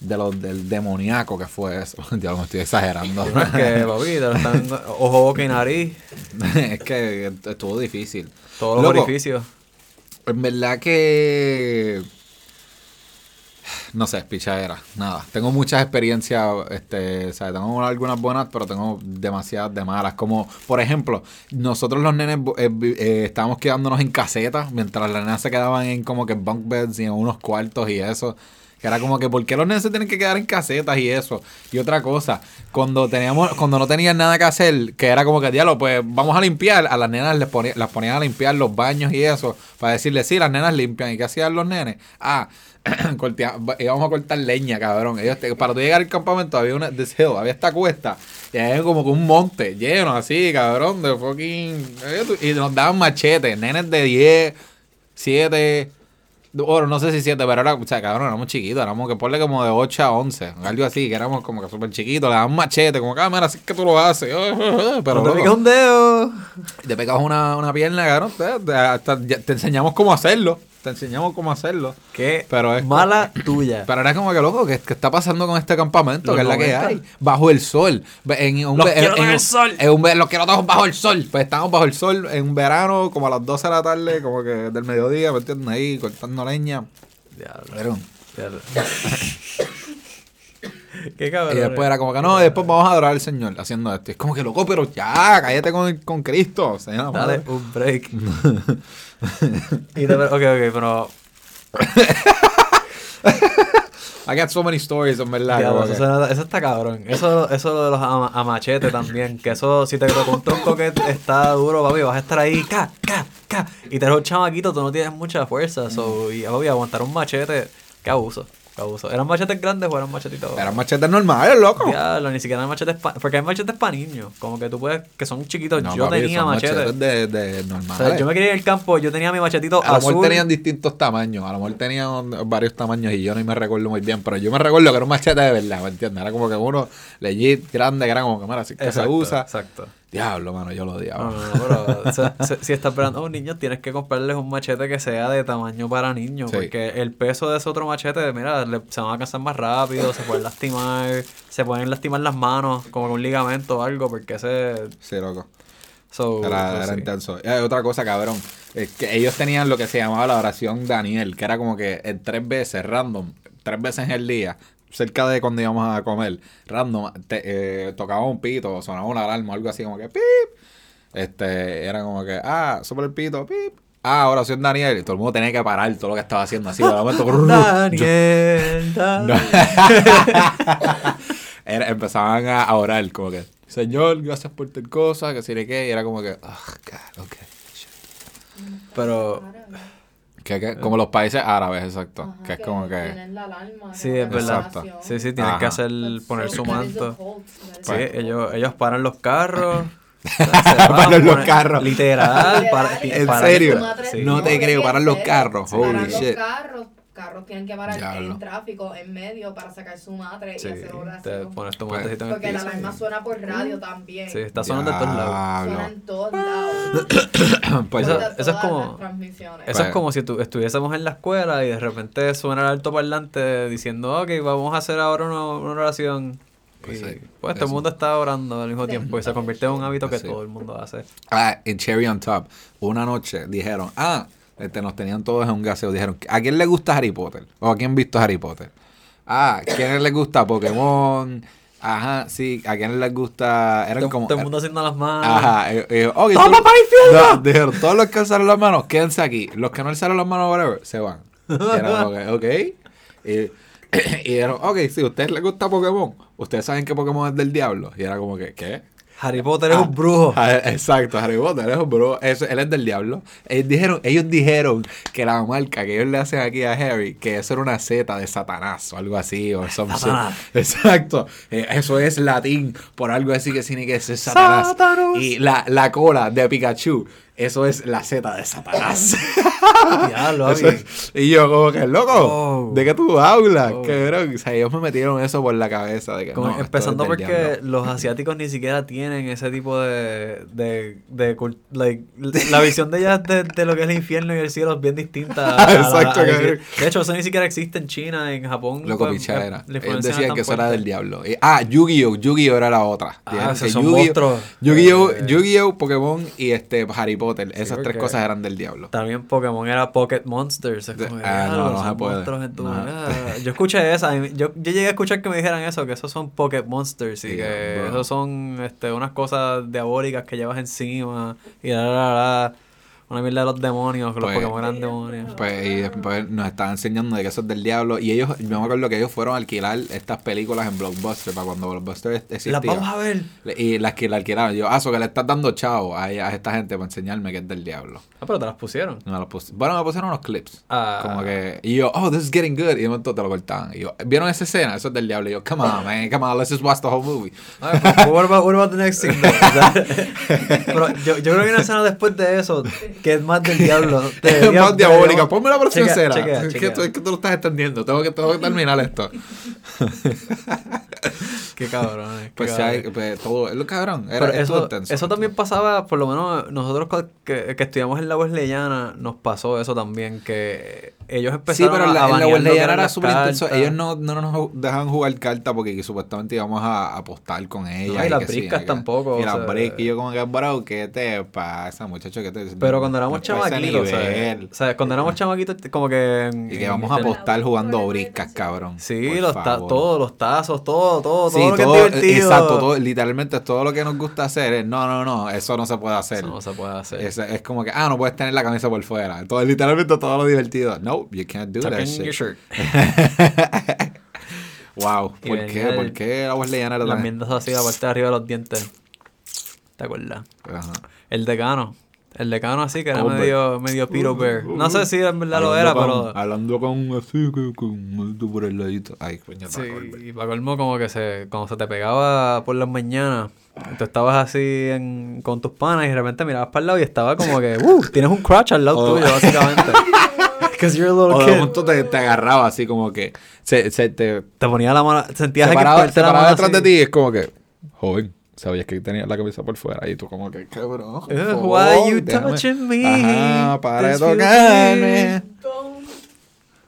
de lo del demoníaco que fue eso. (laughs) Ya me estoy exagerando. No (laughs) es que, papi, te lo están (laughs) ojo, boca y nariz, es que estuvo difícil. todos los Loco, orificios. En verdad que. No sé, pichadera, nada. Tengo muchas experiencias, este, o sea, tengo algunas buenas, pero tengo demasiadas de malas. Como, por ejemplo, nosotros los nenes eh, eh, estábamos quedándonos en casetas, mientras las nenas se quedaban en como que bunk beds y en unos cuartos y eso. Que era como que, ¿por qué los nenes se tienen que quedar en casetas y eso? Y otra cosa, cuando teníamos, cuando no tenían nada que hacer, que era como que, diablo, pues vamos a limpiar, a las nenas les ponía, las ponían a limpiar los baños y eso, para decirles, sí, las nenas limpian. ¿Y qué hacían los nenes? Ah, (clears throat) íbamos a cortar leña, cabrón. Ellos para tú llegar al campamento había una this hill, había esta cuesta y había como que un monte lleno así, cabrón, de fucking y nos daban machetes, nenes de 10, 7 bueno, no sé si 7, pero era, o sea, cabrón, éramos chiquitos, éramos que ponle como de 8 a 11, algo así, que éramos como que súper chiquitos, le daban machete, como que, ah, así que tú lo haces, (laughs) pero te loco, pica un dedo. te pegabas una, una pierna, cabrón, te, te- ya- te enseñamos cómo hacerlo, te enseñamos cómo hacerlo. Qué Pero es- mala tuya. (clears throat) Pero era como que loco, ¿qué, qué está pasando con este campamento? Los que es la que 90. hay. Bajo el sol. En un, Los quiero en en un- el sol. en un ve- los quiero todos bajo el sol. Pues estamos bajo el sol en un verano, como a las 12 de la tarde, como que del mediodía, ¿me entiendes? Ahí cortando leña. Diablo, (laughs) diablo. Qué cabrón. y después era como que no, después vamos a adorar al Señor haciendo esto. Y es como que loco, pero ya, cállate con, con Cristo. Sea, Dale madre. un break. (laughs) y te- ok, ok, pero. I got so many stories, en verdad. como eso, suena- eso está cabrón. Eso, eso de los ama- amachetes también. Que eso, si te tocó un tronco que está duro, papi, vas a estar ahí, ca, ca, ca. Y te un chamaquito, tú no tienes mucha fuerza. So, y papi, aguantar un machete, qué abuso. ¿Eran machetes grandes o eran machetitos? Eran machetes normales, loco. Diablo, ni siquiera eran machetes pa- Porque hay machetes para niños. Como que tú puedes. Que son chiquitos. No, yo papi, tenía machetes. de, de O normales. sea, yo me quería ir al campo, yo tenía mi machetito A lo azul. mejor tenían distintos tamaños, a lo mejor tenían varios tamaños y yo no me recuerdo muy bien, pero yo me recuerdo que era un machete de verdad, ¿me entiendes? Era como que uno legit, grande, era como que, mira, así que se usa. Exacto. Diablo, mano, yo lo odiaba. No, no, pero se- si estás esperando a un niño, tienes que comprarles un machete que sea de tamaño para niños. Sí. Porque el peso de ese otro machete, mira, le- se van a cansar más rápido, se pueden lastimar, se pueden lastimar las manos, como con un ligamento o algo, porque ese. Sí, loco. So, Era, sí. intenso. Hay otra cosa, cabrón. Es que ellos tenían lo que se llamaba la oración Daniel, que era como que en tres veces, random, tres veces en el día, cerca de cuando íbamos a comer, random, te- eh, tocaba un pito, sonaba una alarma algo así como que pip. Este, era como que, ah, sopla el pito, pip. Ah, oración Daniel. Y todo el mundo tenía que parar todo lo que estaba haciendo así. De momento, (laughs) Daniel, (laughs) Daniel. Era- empezaban a, a orar, como que, Señor, gracias por tal cosa, que si le qué. Y era como que, ah, God, ok. Pero. Que, que- como los países árabes, exacto. Ajá, que es como que. tienen la alarma, Sí, es verdad. Exacto. Sí, sí, tienes Ajá. que hacer, poner That's su manto. Sí, ¿verdad? ellos, ellos paran los carros. (laughs) Paran los ponen- carros. Literal. Literal, para- ¿En paran- serio? Sí. No te creo, paran los carros, holy paran shit. los carros, carros tienen que parar en tráfico, en medio, para sacar su madre Sí, y hacer te oración. pones tu Pues, Porque la alarma suena por radio también. Sí, está sonando en todos lados. Suena en todos lados. (coughs) Pues, Eso- eso es como-. Eso Pues- es como si tu- estuviésemos en la escuela y de repente suena el altoparlante diciendo, ok, vamos a hacer ahora una, una oración. Pues y, sí, pues todo el mundo está orando al mismo tiempo y se (laughs) convierte en un hábito que Pues sí. todo el mundo hace. Ah, en Cherry on Top, una noche dijeron, ah, este, nos tenían todos en un gaseo. Dijeron, ¿a quién le gusta Harry Potter? ¿O a quién visto Harry Potter? Ah, ¿a quién les gusta Pokémon? Ajá, sí, ¿a quién les gusta? Eran Todo, como... todo el mundo haciendo las manos. Ajá, eh, eh, ¡Toma tú- para el infierno! No, dijeron, todos los que alzaron las manos, quédense aquí. Los que no alzaron las manos, whatever, se van. Y era como que, ok. Y, (coughs) y dijeron, ok, si a ustedes les gusta Pokémon, ustedes saben que Pokémon es del diablo. Y era como que, ¿qué? Harry Potter es Ah, un brujo. ah, Exacto, Harry Potter es un brujo. Eso, él es del diablo. Ellos dijeron, ellos dijeron que la marca que ellos le hacen aquí a Harry, que eso era una Z de Satanás o algo así. O. Satanás. (laughs) Exacto. Eh, eso es latín por algo así que significa que es Satanás. Satanás. Y la, la cola de Pikachu, eso es la Z de Satanás. (laughs) Diablo, es- y yo como que, loco, Oh. ¿de qué tú hablas? Oh. Cabrón. O sea, ellos me metieron eso por la cabeza. De que, Como no, empezando es porque diablo. los asiáticos ni siquiera tienen ese tipo de, de, de like, la (laughs) visión de ellas de, de lo que es el infierno y el cielo es bien distinta. a- a la- Exacto, a la- de hecho, eso ni siquiera existe en China, en Japón. Loco, pues, pichadera. Ellos decían que eso era del diablo. Y- ah, Yu-Gi-Oh! Yu-Gi-Oh! era la otra. Ah, esos que son Yu-Gi-Oh! Yu-Gi-Oh! Eh, Yu-Gi-Oh! Pokémon y este Harry Potter. Esas tres cosas eran del diablo. También Pokémon era Pocket Monsters. Es como, De- ah, no, "Diablo, no se puede. No. ah". Yo escuché esa. Yo, yo llegué a escuchar que me dijeran eso, que esos son Pocket Monsters y que bro. esos son este, unas cosas diabólicas que llevas encima y la, la, la. Una mierda de los demonios, que los Pues- Pokémon eran demonios. Pues y después nos estaban enseñando de que eso es del diablo. Y ellos, yo me acuerdo que ellos fueron a alquilar estas películas en Blockbuster para cuando Blockbuster existía. Las vamos a ver. Y las que la alquilaron. Yo, ah, eso que le estás dando chavo a, a esta gente para enseñarme que es del diablo. Ah, pero te las pusieron. Me lo pus- bueno, me pusieron unos clips. Ah. Como que, y yo, oh, this is getting good. Y de momento te lo cortaban. Y yo, ¿vieron esa escena? Eso es del diablo. Y yo, come on, man, come on, let's just watch the whole movie. (laughs) But what about, what about the next sea, (laughs) pero yo, yo creo que hay una escena después de eso que es más del (laughs) diablo. Es más diabólica. Ponme la escena. chequea, es, que tú, es que tú lo estás extendiendo. Tengo que, tengo que terminar esto. (laughs) Qué cabrón. qué Pues, cabrón. hay- pues, todo, es lo cabrón. Era, Pero eso, intenso, eso también pasaba, por lo menos nosotros que, que estudiamos en la Wesleyana, nos pasó eso también, que ellos Sí, empezaron pero en la, a en la eran era súper intenso. Ellos no, no nos dejaban jugar carta porque supuestamente íbamos a apostar con ellas. No, y las sí, briscas tampoco, Y o las briscas. Y yo como que, bro, ¿qué te pasa, muchacho? ¿Qué te Pero cuando éramos chamaquitos. O sea, cuando éramos chamaquitos, como que... Y que vamos a apostar jugando briscas, cabrón. Sí, los todos los tazos, todo, todo, Sí, todo lo que todo, es divertido. exacto, todo, literalmente todo lo que nos gusta hacer es, no, no, no, eso no se puede hacer. Eso no se puede hacer. Es, es como que, ah, no puedes tener la camisa por fuera. Todo, literalmente todo lo divertido. No, you can't do Tuck that in shit. your shirt. (laughs) Wow, Y ¿por venía qué? el- ¿Por qué la Wesleyana era Las tan... miendas así, la parte de arriba de los dientes. ¿Te acuerdas? Ajá. El decano. El decano así, que era medio, medio Peter Bear. No sé si en verdad lo Hablando era, con- pero... Hablando con así, que con esto por el ladito. Ay, coño, Sí, acordé. y para colmo como que se, cuando se te pegaba por las mañanas, tú estabas así en, con tus panas y de repente mirabas para el lado y estaba como que, uh, tienes un crotch al lado Oh. tuyo, básicamente. (laughs) Because you're a O little de kid. momento te, te agarraba así como que se, se te Te ponía la mano, sentías se que paraba, ponerte se la paraba mano detrás así. de ti y es como que, joven, sabías que tenía la camisa por fuera y tú como que, cabrón. por favor, why you déjame- touching me? Ajá, para de tocarme. Don't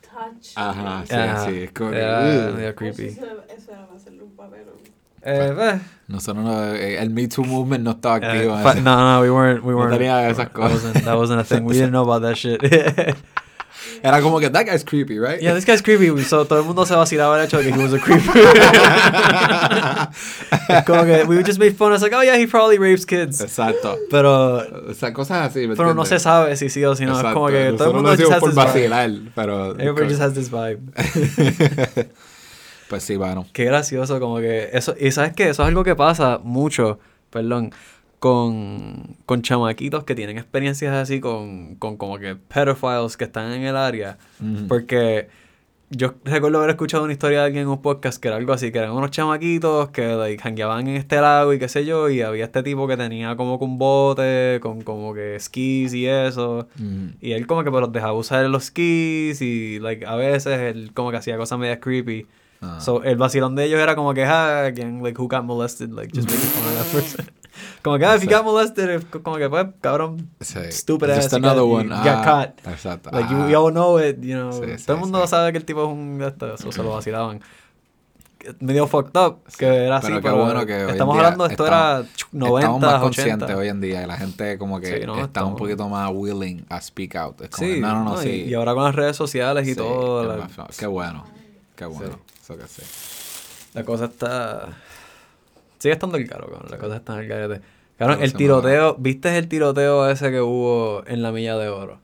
touch. Ajá, sí, Ajá. sí, es como que, Eso, creepy. eso era papelón. Eh, pues, Nosotros no, eh, el Me Too Movement no estaba eh, activo. no, no, we weren't, we No tenía esas that cosas. wasn't- That wasn't a thing. We didn't know about that shit. (laughs) Era como que, that guy's creepy, right? yeah, this guy's creepy. So todo el mundo se vacilaba el hecho de que he was a creeper. es (laughs) como que we just made fun. It's like, oh yeah, he probably rapes kids. Exacto. Pero, O sea, cosas así, ¿me pero no entiendes? se sabe si sí o si no. Es Exacto. como que todo el mundo lo just has por this vibe. vacilar, pero... Everybody just has this vibe. (laughs) pues sí, bueno. Qué gracioso, como que eso, y sabes que eso es algo que pasa mucho, perdón, con, con chamaquitos que tienen experiencias así con, con como que pedophiles que están en el área, porque yo recuerdo haber escuchado una historia de alguien en un podcast que era algo así, que eran unos chamaquitos que like, hangueaban en este lago y qué sé yo, y había este tipo que tenía como que un bote, con como que skis y eso, y él como que pues, los dejaba usar los skis y like a veces él como que hacía cosas medio creepy. Ah. So, el vacilón de ellos era como que, ah, again, like, who got molested, like, just making fun of that person. (laughs) como que, ah, if you got molested, como que, pues, cabrón, Sí. stupid Just ass, you another got- you one. got Ah, caught. Exacto. Like, you, Ah. we all know it, you know. Sí, sí, Todo el mundo sabe que el tipo es un de estos, so se lo vacilaban. Medio fucked up, que era así, Pero pero, qué bueno que estamos día hablando, esto era ch- 90, Estamos más conscientes 80. hoy en día y la gente como que Sí, no, está estamos- un poquito más willing a speak out. Es como Sí, no, no, no, y- sí. y, ahora con las redes sociales y Sí, todo, la, Qué bueno. Qué bueno. Eso que sí. la cosa está... Sigue estando el caro, cabrón, la cosa está en el garete. Cabrón, el tiroteo, ¿viste el tiroteo ese que hubo en la milla de oro?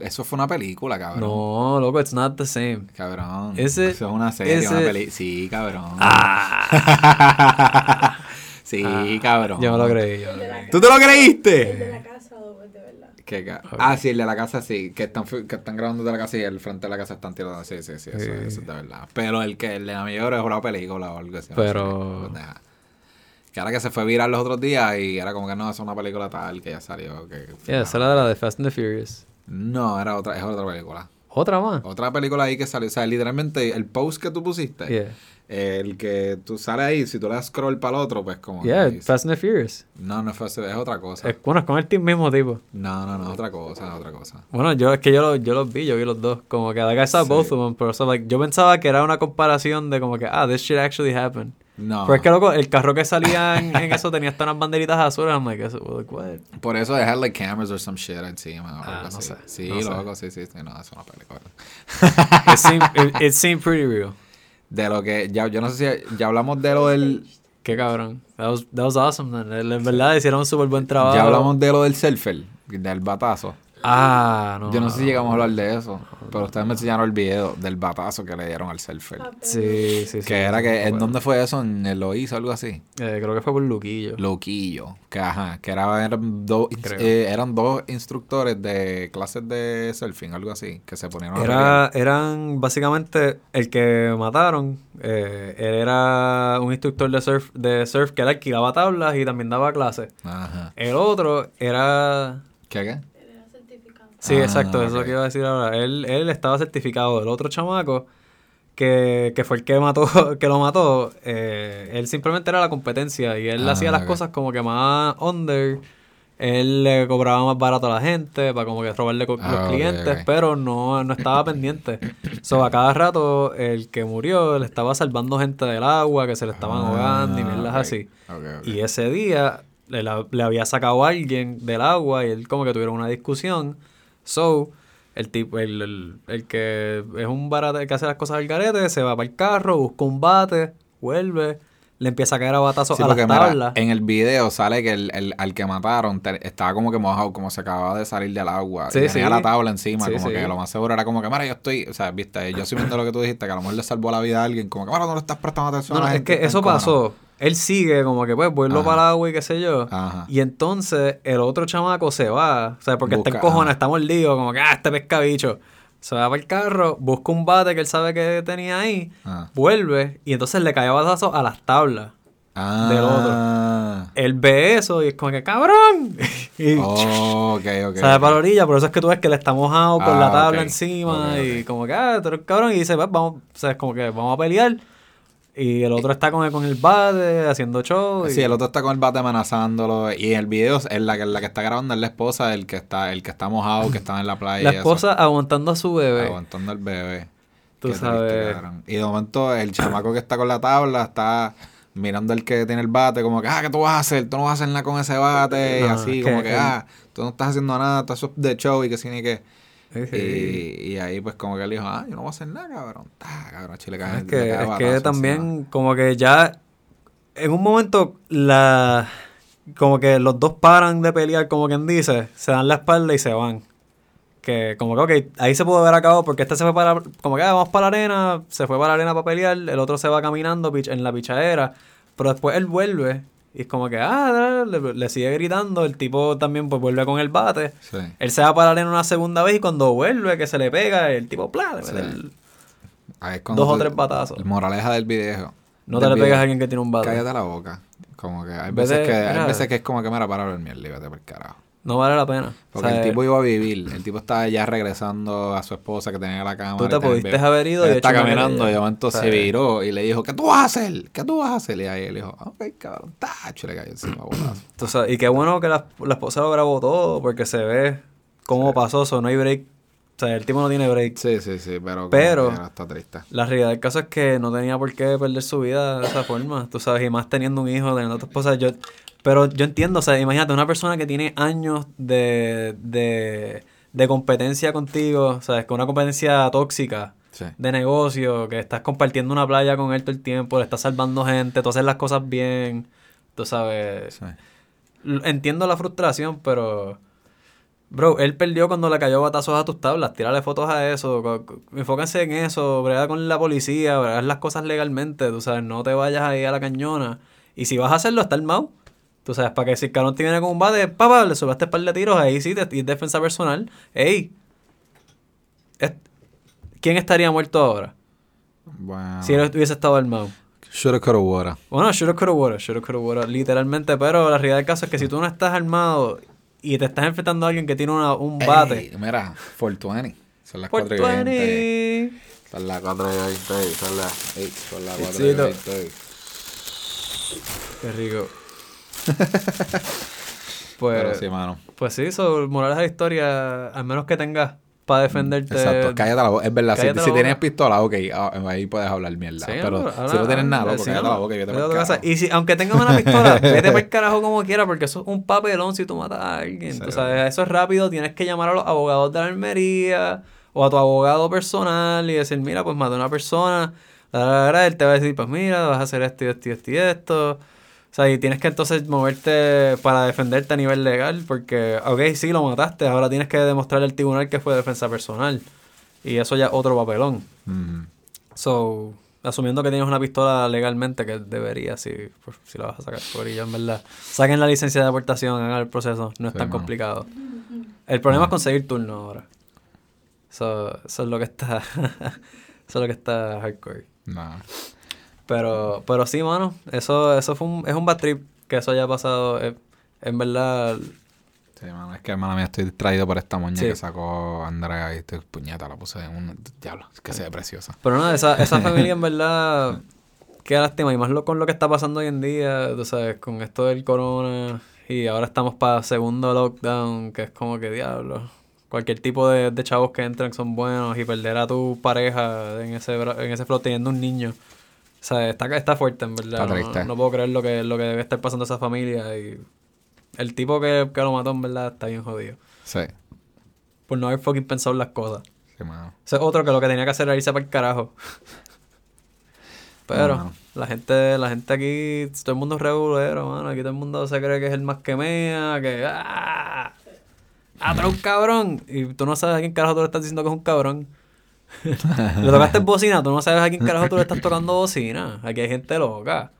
Eso fue una película, cabrón. No, loco, it's not the same. Cabrón. Is it- Eso es una serie, is una película. Sí, cabrón. Ah, (laughs) sí, Ah, cabrón. yo me lo creí, yo me lo creí. ¿Tú te lo ¿El de creíste? Ok. Ah, sí, el de la casa sí, que están, que están grabando de la casa y el frente de la casa están tirando. Sí, sí, sí, eso, Sí. eso es de verdad. Pero el que el de la mayor es una película o algo así. no Pero- sé. Que ahora que se fue viral los otros días y era como que no, es una película tal que ya salió. Que, Yeah, esa era de la de Fast and the Furious. No, era otra, es otra película. ¿Otra más? Otra película ahí que salió. O sea, literalmente el post que tú pusiste, Yeah. El que tú sales ahí, si tú le das scroll para el otro, pues como. Yeah, que- Fast and the Furious. no, no fue, es otra cosa. Es, bueno, es con el team mismo tipo. No, no, no, otra cosa, otra cosa. Bueno, yo es que yo, lo- yo los vi, yo vi los dos. Como que like I saw Sí. both of them, pero so, like, yo pensaba que era una comparación de como que, ah, this shit actually happened. No. Pero es que loco, el carro que salía en, en eso tenía hasta unas banderitas azules. I'm like, like, what? Por eso they had like cameras or some shit encima. o Ah, algo no así. sé, Sí, no sé. loco, sí, sí, sí, no, es una película. It seemed, it, it seemed pretty real. De lo que, ya, yo no sé si ya hablamos de lo del, Qué cabrón. That was, that was awesome, man. En verdad hicieron un súper buen trabajo. ya hablamos de lo del surfer. del batazo. Ah, no. Yo no sé si llegamos a hablar de eso, pero ustedes me enseñaron el video del batazo que le dieron al surfer. Ah, Sí, sí, sí. Que era que, ¿en dónde fue eso? ¿En el o algo así? eh, creo que fue por Luquillo. Loquillo. Que ajá, que era, eran, dos, eh, eran dos instructores de clases de surfing, algo así, que se ponían a Era, eran básicamente el que mataron. eh, él era un instructor de surf, de surf que él alquilaba tablas y también daba clases. Ajá. El otro era. ¿Qué qué? Sí, Ah, exacto, eso es lo que iba a decir ahora. Él, él estaba certificado. El otro chamaco, que, que fue el que mató, (laughs) que lo mató, eh, él simplemente era la competencia y él Ah, hacía las ok. cosas como que más under. Él le cobraba más barato a la gente para como que robarle co- Ah, los ok, clientes, pero no, no estaba pendiente. So, a cada rato, el que murió le estaba salvando gente del agua, que se le estaban Ah, ahogando y mierdas así. Y ese día le, le había sacado a alguien del agua y él como que tuvieron una discusión. So, el tipo, el, el, el que es un barate que hace las cosas al garete, se va para el carro, busca un bate, vuelve, le empieza a caer a batazos Sí, a las porque mira, tablas. en el video sale que el, el- al que mataron te- estaba como que mojado, como se acababa de salir del agua. Sí, y tenía sí. la tabla encima, como que lo más seguro era como que, mira, yo estoy, o sea, viste, yo estoy viendo lo que tú dijiste, que a lo mejor le salvó la vida a alguien, como que, mira, no le estás prestando atención No, no, a la es gente, que eso encojonado". pasó. Él sigue como que pues vuelvo Ajá. para el agua y qué sé yo. Ajá. Y entonces el otro chamaco se va, o sea, porque Busca- está encojonado, ajá. está mordido, como que, ah, este pescabicho. Se va para el carro, busca un bate que él sabe que tenía ahí, Ah. vuelve y entonces le cae a batazos a las tablas. Ah. del otro. Él ve eso y es como que, ¡cabrón! (laughs) y Oh, ok, ok. sale para la orilla, por eso es que tú ves que le está mojado con Ah, la tabla ok. encima y como que, ah, tú eres cabrón. Y dice, pues, vamos, o sea, es como que vamos a pelear. Y el otro está con el, con el bate haciendo show. y- Sí, el otro está con el bate amenazándolo y en el video es la que, la que está grabando es la esposa, el que está, el que está mojado, que está en la playa. la eso. esposa aguantando a su bebé. Aguantando al bebé. Tú Qué sabes. Y de momento el chamaco que está con la tabla está mirando el que tiene el bate, como que, ah, ¿qué tú vas a hacer? Tú no vas a hacer nada con ese bate. y así, como que ah, tú no estás haciendo nada, estás de show y que sí ni que. Sí. Y, ahí pues como que él dijo, ah, yo no voy a hacer nada, cabrón. Ah, cabrón, chile, cae, Es que, es que también como que ya en un momento la como que los dos paran de pelear como quien dice, se dan la espalda y se van. Que como que ok, ahí se pudo haber acabado porque este se fue para como que ah, vamos para la arena, se fue para la arena para pelear, el otro se va caminando en la pichadera, pero después él vuelve y es como que ah, le, le sigue gritando, el tipo también pues vuelve con el bate. Sí. Él se va para la arena una segunda vez y cuando vuelve que se le pega, el tipo plá, le Sí. el- Ahí es dos o tres batazos. el moraleja del video. No del te le pegas a alguien que tiene un bate. Cállate la boca. Como que hay Vete, veces que, hay veces que es como que mira para el mierda y vete por el carajo. No vale la pena. Porque O sea, el tipo iba a vivir, el tipo estaba ya regresando a su esposa que tenía la cámara. Tú te pudiste haber ido Él y está caminando y de momento O sea, se viró y le dijo, ¿qué tú vas a hacer? ¿Qué tú vas a hacer? Y ahí él dijo, ok, cabrón, tacho, le cayó encima, sabes, (clears throat) y qué bueno que la, la esposa lo grabó todo porque se ve cómo pasó eso. No hay break. O sea, el tipo no tiene break. Sí, sí, sí, pero... Pero- está triste. La realidad del caso es que no tenía por qué perder su vida de esa forma. Tú sabes, y más teniendo un hijo, teniendo a tu esposa. Yo, pero yo entiendo, o sea, imagínate una persona que tiene años de, de, de competencia contigo, ¿sabes? Con una competencia tóxica. Sí. de negocio, que estás compartiendo una playa con él todo el tiempo, le estás salvando gente, tú haces las cosas bien, tú sabes. Sí. Entiendo la frustración, pero... Bro, él perdió cuando le cayó batazos a tus tablas. Tírale fotos a eso. Enfóquense en eso. Brega con la policía. Brega las cosas legalmente. Tú sabes, no te vayas ahí a la cañona. Y si vas a hacerlo, está el mau. Tú sabes, para que si el cabrón te viene con un bate, papá, le subiste un par de tiros, ahí sí, te, y defensa personal. Ey, es- ¿quién estaría muerto ahora? Bueno. Si él hubiese estado armado. Shoulda, coulda, woulda. Bueno, shoulda, coulda, woulda, shoulda, coulda, woulda, literalmente, pero la realidad del caso es que si tú no estás armado y te estás enfrentando a alguien que tiene una- un bate, Ey, mira, 420. Son las 4 y 20. 420. Son las 4 y 20. Son las, ey, son las 4 y Besitos. 20. Qué rico. (laughs) Pero pues, sí, mano. pues sí, eso, morales de la historia, al menos que tengas para defenderte. Exacto, cállate la boca. Es verdad, si, cállate si la tienes pistola, ok, ah, ahí puedes hablar mierda. Sí, pero si no tienes nada, loco, sí, cállate no. la boca y vete Vete por a tu casa. Y si, aunque tengas una pistola, (laughs) vete por el carajo como quiera, porque eso es un papelón si tú matas a alguien. Tú sabes, eso es rápido, tienes que llamar a los abogados de la almería o a tu abogado personal y decir, mira, pues maté a una persona. La, la, la, él te va a decir, pues mira, vas a hacer esto y esto y esto y esto. O sea, y tienes que entonces moverte para defenderte a nivel legal, porque, ok, sí, lo mataste, ahora tienes que demostrar al tribunal que fue defensa personal. Y eso ya es otro papelón. Mm. So, asumiendo que tienes una pistola legalmente, que debería, si, pues, si la vas a sacar por ella, en verdad. Saquen la licencia de deportación, hagan el proceso, no es Sí, tan mano. complicado. El problema es conseguir turno ahora. So, eso es lo que está. (laughs) eso es lo que está hardcore. Nah. Pero, pero sí, mano, eso, eso fue un, es un bad trip que eso haya pasado. eh, en verdad, Sí, mano, es que, hermana mía, estoy distraído por esta moña Sí. que sacó Andrea y estoy puñeta, la puse en un... Diablo, es que se ve preciosa. Pero nada, esa, esa familia en verdad, qué lástima, y más lo, con lo que está pasando hoy en día, tú sabes, con esto del corona, y ahora estamos para segundo lockdown, que es como que diablo. Cualquier tipo de, de chavos que entran son buenos, y perder a tu pareja en ese, en ese flow teniendo un niño. O sea, está, está fuerte, en verdad. No-. No, puedo creer lo que, lo que debe estar pasando a esa familia, y el tipo que, que lo mató, en verdad, está bien jodido. Sí, Por no haber fucking pensado en las cosas. sí, mano. Ese es otro que lo que tenía que hacer era irse para el carajo. (laughs) Pero la gente, la gente aquí, todo el mundo es regulero, mano. Aquí todo el mundo se cree que es el más que mea, que ¡ah! ¡Ah, tú eres un cabrón! Y tú no sabes a quién carajo tú le estás diciendo que es un cabrón. Le tocaste bocina, tú no sabes a quién carajo tú le estás tocando bocina. Aquí hay gente loca.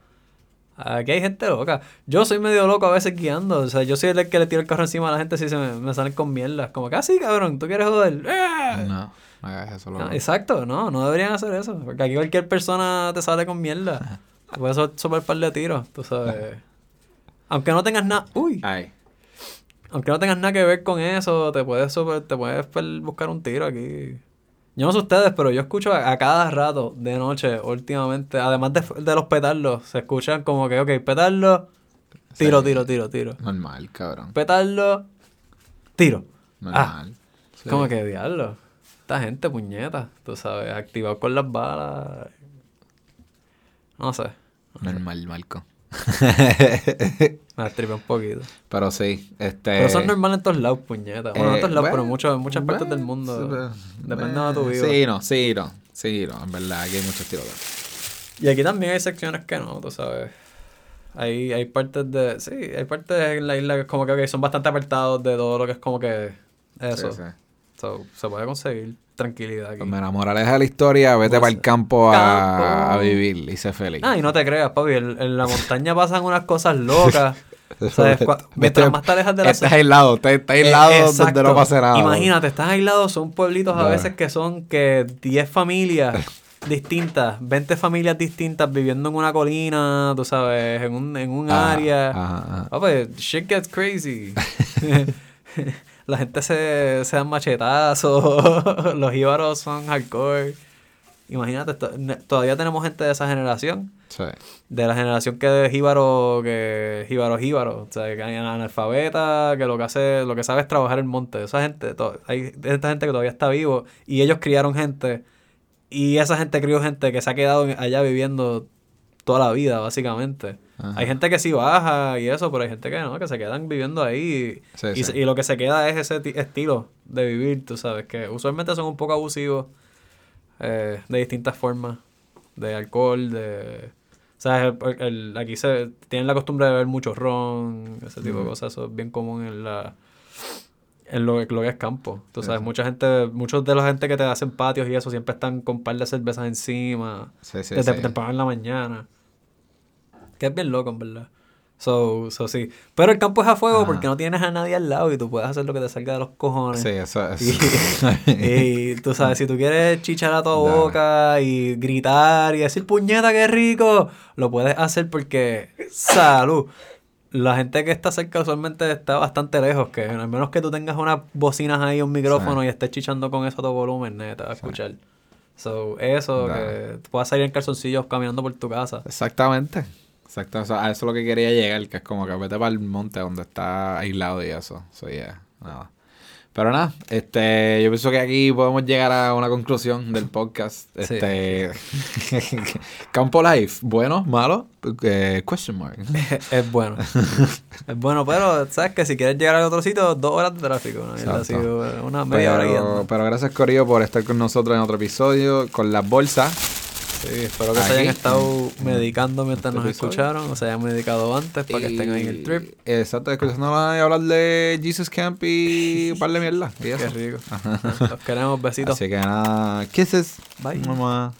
Aquí hay gente loca. Yo soy medio loco a veces guiando. O sea, yo soy el que le tiro el carro encima a la gente si se me, me salen con mierda. Como que así, cabrón, tú quieres joder. ¡Ah! No, no hagas eso, loco. Ah, exacto, no, no deberían hacer eso. Porque aquí cualquier persona te sale con mierda. Te puedes so- soplar par de tiros, tú sabes. Aunque no tengas nada. Uy. Ay, Aunque no tengas nada que ver con eso, te puedes, super- te puedes buscar un tiro aquí. Yo no sé ustedes, pero yo escucho a, a cada rato de noche últimamente, además de, de los petardos, se escuchan como que, ok, petardo, tiro, Sí. tiro, tiro, tiro. normal, cabrón. Petardo, tiro. Ah, Normal. Sí. como que diablo. Esta gente, puñeta, tú sabes, activado con las balas. No sé, Normal, Marco. (laughs) me estripé un poquito. Pero sí, este... Pero eso es normal en todos lados, puñeta. Bueno, no en Eh, todos lados, pero en, bueno, en muchas partes bueno, del mundo. pero- Depende de eh, tú vivas. Sí, no, sí, no. Sí, no, en verdad, aquí hay muchos tiros. Y aquí también hay secciones que no, tú sabes. Hay, hay partes de... Sí, hay partes en la isla que es como que son bastante apartados de todo lo que es como que... Eso. Sí, sí. So, se puede conseguir tranquilidad aquí. Mira, moraleja de la historia, vete Pues, para el campo a, campo. a vivir y sé feliz. Ah, y no te creas, papi. En, en la montaña pasan unas cosas locas. (laughs) ¿Sabes? Vete- Mientras más te alejas de la Estás aislado, estás, estás aislado Eh, donde exacto. no pasa nada. Imagínate, estás aislado, son pueblitos a veces que son que 10 familias (laughs) distintas, 20 familias distintas viviendo en una colina, tú sabes, en un, en un Ah, área. ajá. Ah, pues, shit gets crazy. (laughs) La gente se, se dan machetazos, (laughs) los íbaros son hardcore. Imagínate, todavía tenemos gente de esa generación Sí. de la generación que es jíbaro, que jíbaro, jíbaro, o sea, que hay analfabeta, que lo que hace, lo que sabe es trabajar el monte. Esa gente, hay esta gente que todavía está vivo y ellos criaron gente y esa gente crió gente que se ha quedado allá viviendo toda la vida, básicamente. Ajá. Hay gente que sí baja y eso, pero hay gente que no, que se quedan viviendo ahí. Sí, y, sí. y lo que se queda es ese ti- estilo de vivir, tú sabes, que usualmente son un poco abusivos eh, de distintas formas, de alcohol, de... O sea, el- el- aquí se tienen la costumbre de beber mucho ron, ese tipo de Ujú. cosas, eso es bien común en la en lo, lo que es campo. Tú sabes, sí. mucha gente, muchos de la gente que te hacen patios y eso siempre están con un par de cervezas encima, desde temprano en la mañana. Que es bien loco, en verdad. So, so sí. Pero el campo es a fuego Ajá. porque no tienes a nadie al lado y tú puedes hacer lo que te salga de los cojones. Sí, eso es. Y, (laughs) y tú sabes, si tú quieres chichar a tu boca y gritar y decir puñeta, qué rico, lo puedes hacer porque salud. La gente que está cerca usualmente está bastante lejos, que al menos que tú tengas unas bocinas ahí, un micrófono Sí. y estés chichando con eso a todo volumen, neta, a escuchar. So, eso, Dale. que tú puedas salir en calzoncillos caminando por tu casa. Exactamente. Exacto. O sea, a eso es lo que quería llegar, que es como que vete para el monte donde está aislado y eso. So, yeah, nada. Pero nada, este, yo pienso que aquí podemos llegar a una conclusión del podcast. (laughs) Sí. Este, (laughs) Campo Life, bueno, malo, Eh, question mark. (laughs) es bueno. es bueno, pero sabes que si quieres llegar a otro sitio, dos horas de tráfico. ¿no? Así, una media hora Pero, guiando. pero gracias Corillo por estar con nosotros en otro episodio con las bolsas. Sí, espero que se hayan estado medicando mientras Este nos episodio. escucharon o se hayan medicado antes para que estén ahí en el trip. Exacto, escuchando hablar de Jesus Camp y un par de mierda. y (laughs) Qué rico. (laughs) Los queremos, besitos. Así que nada, kisses. Bye. Mamá.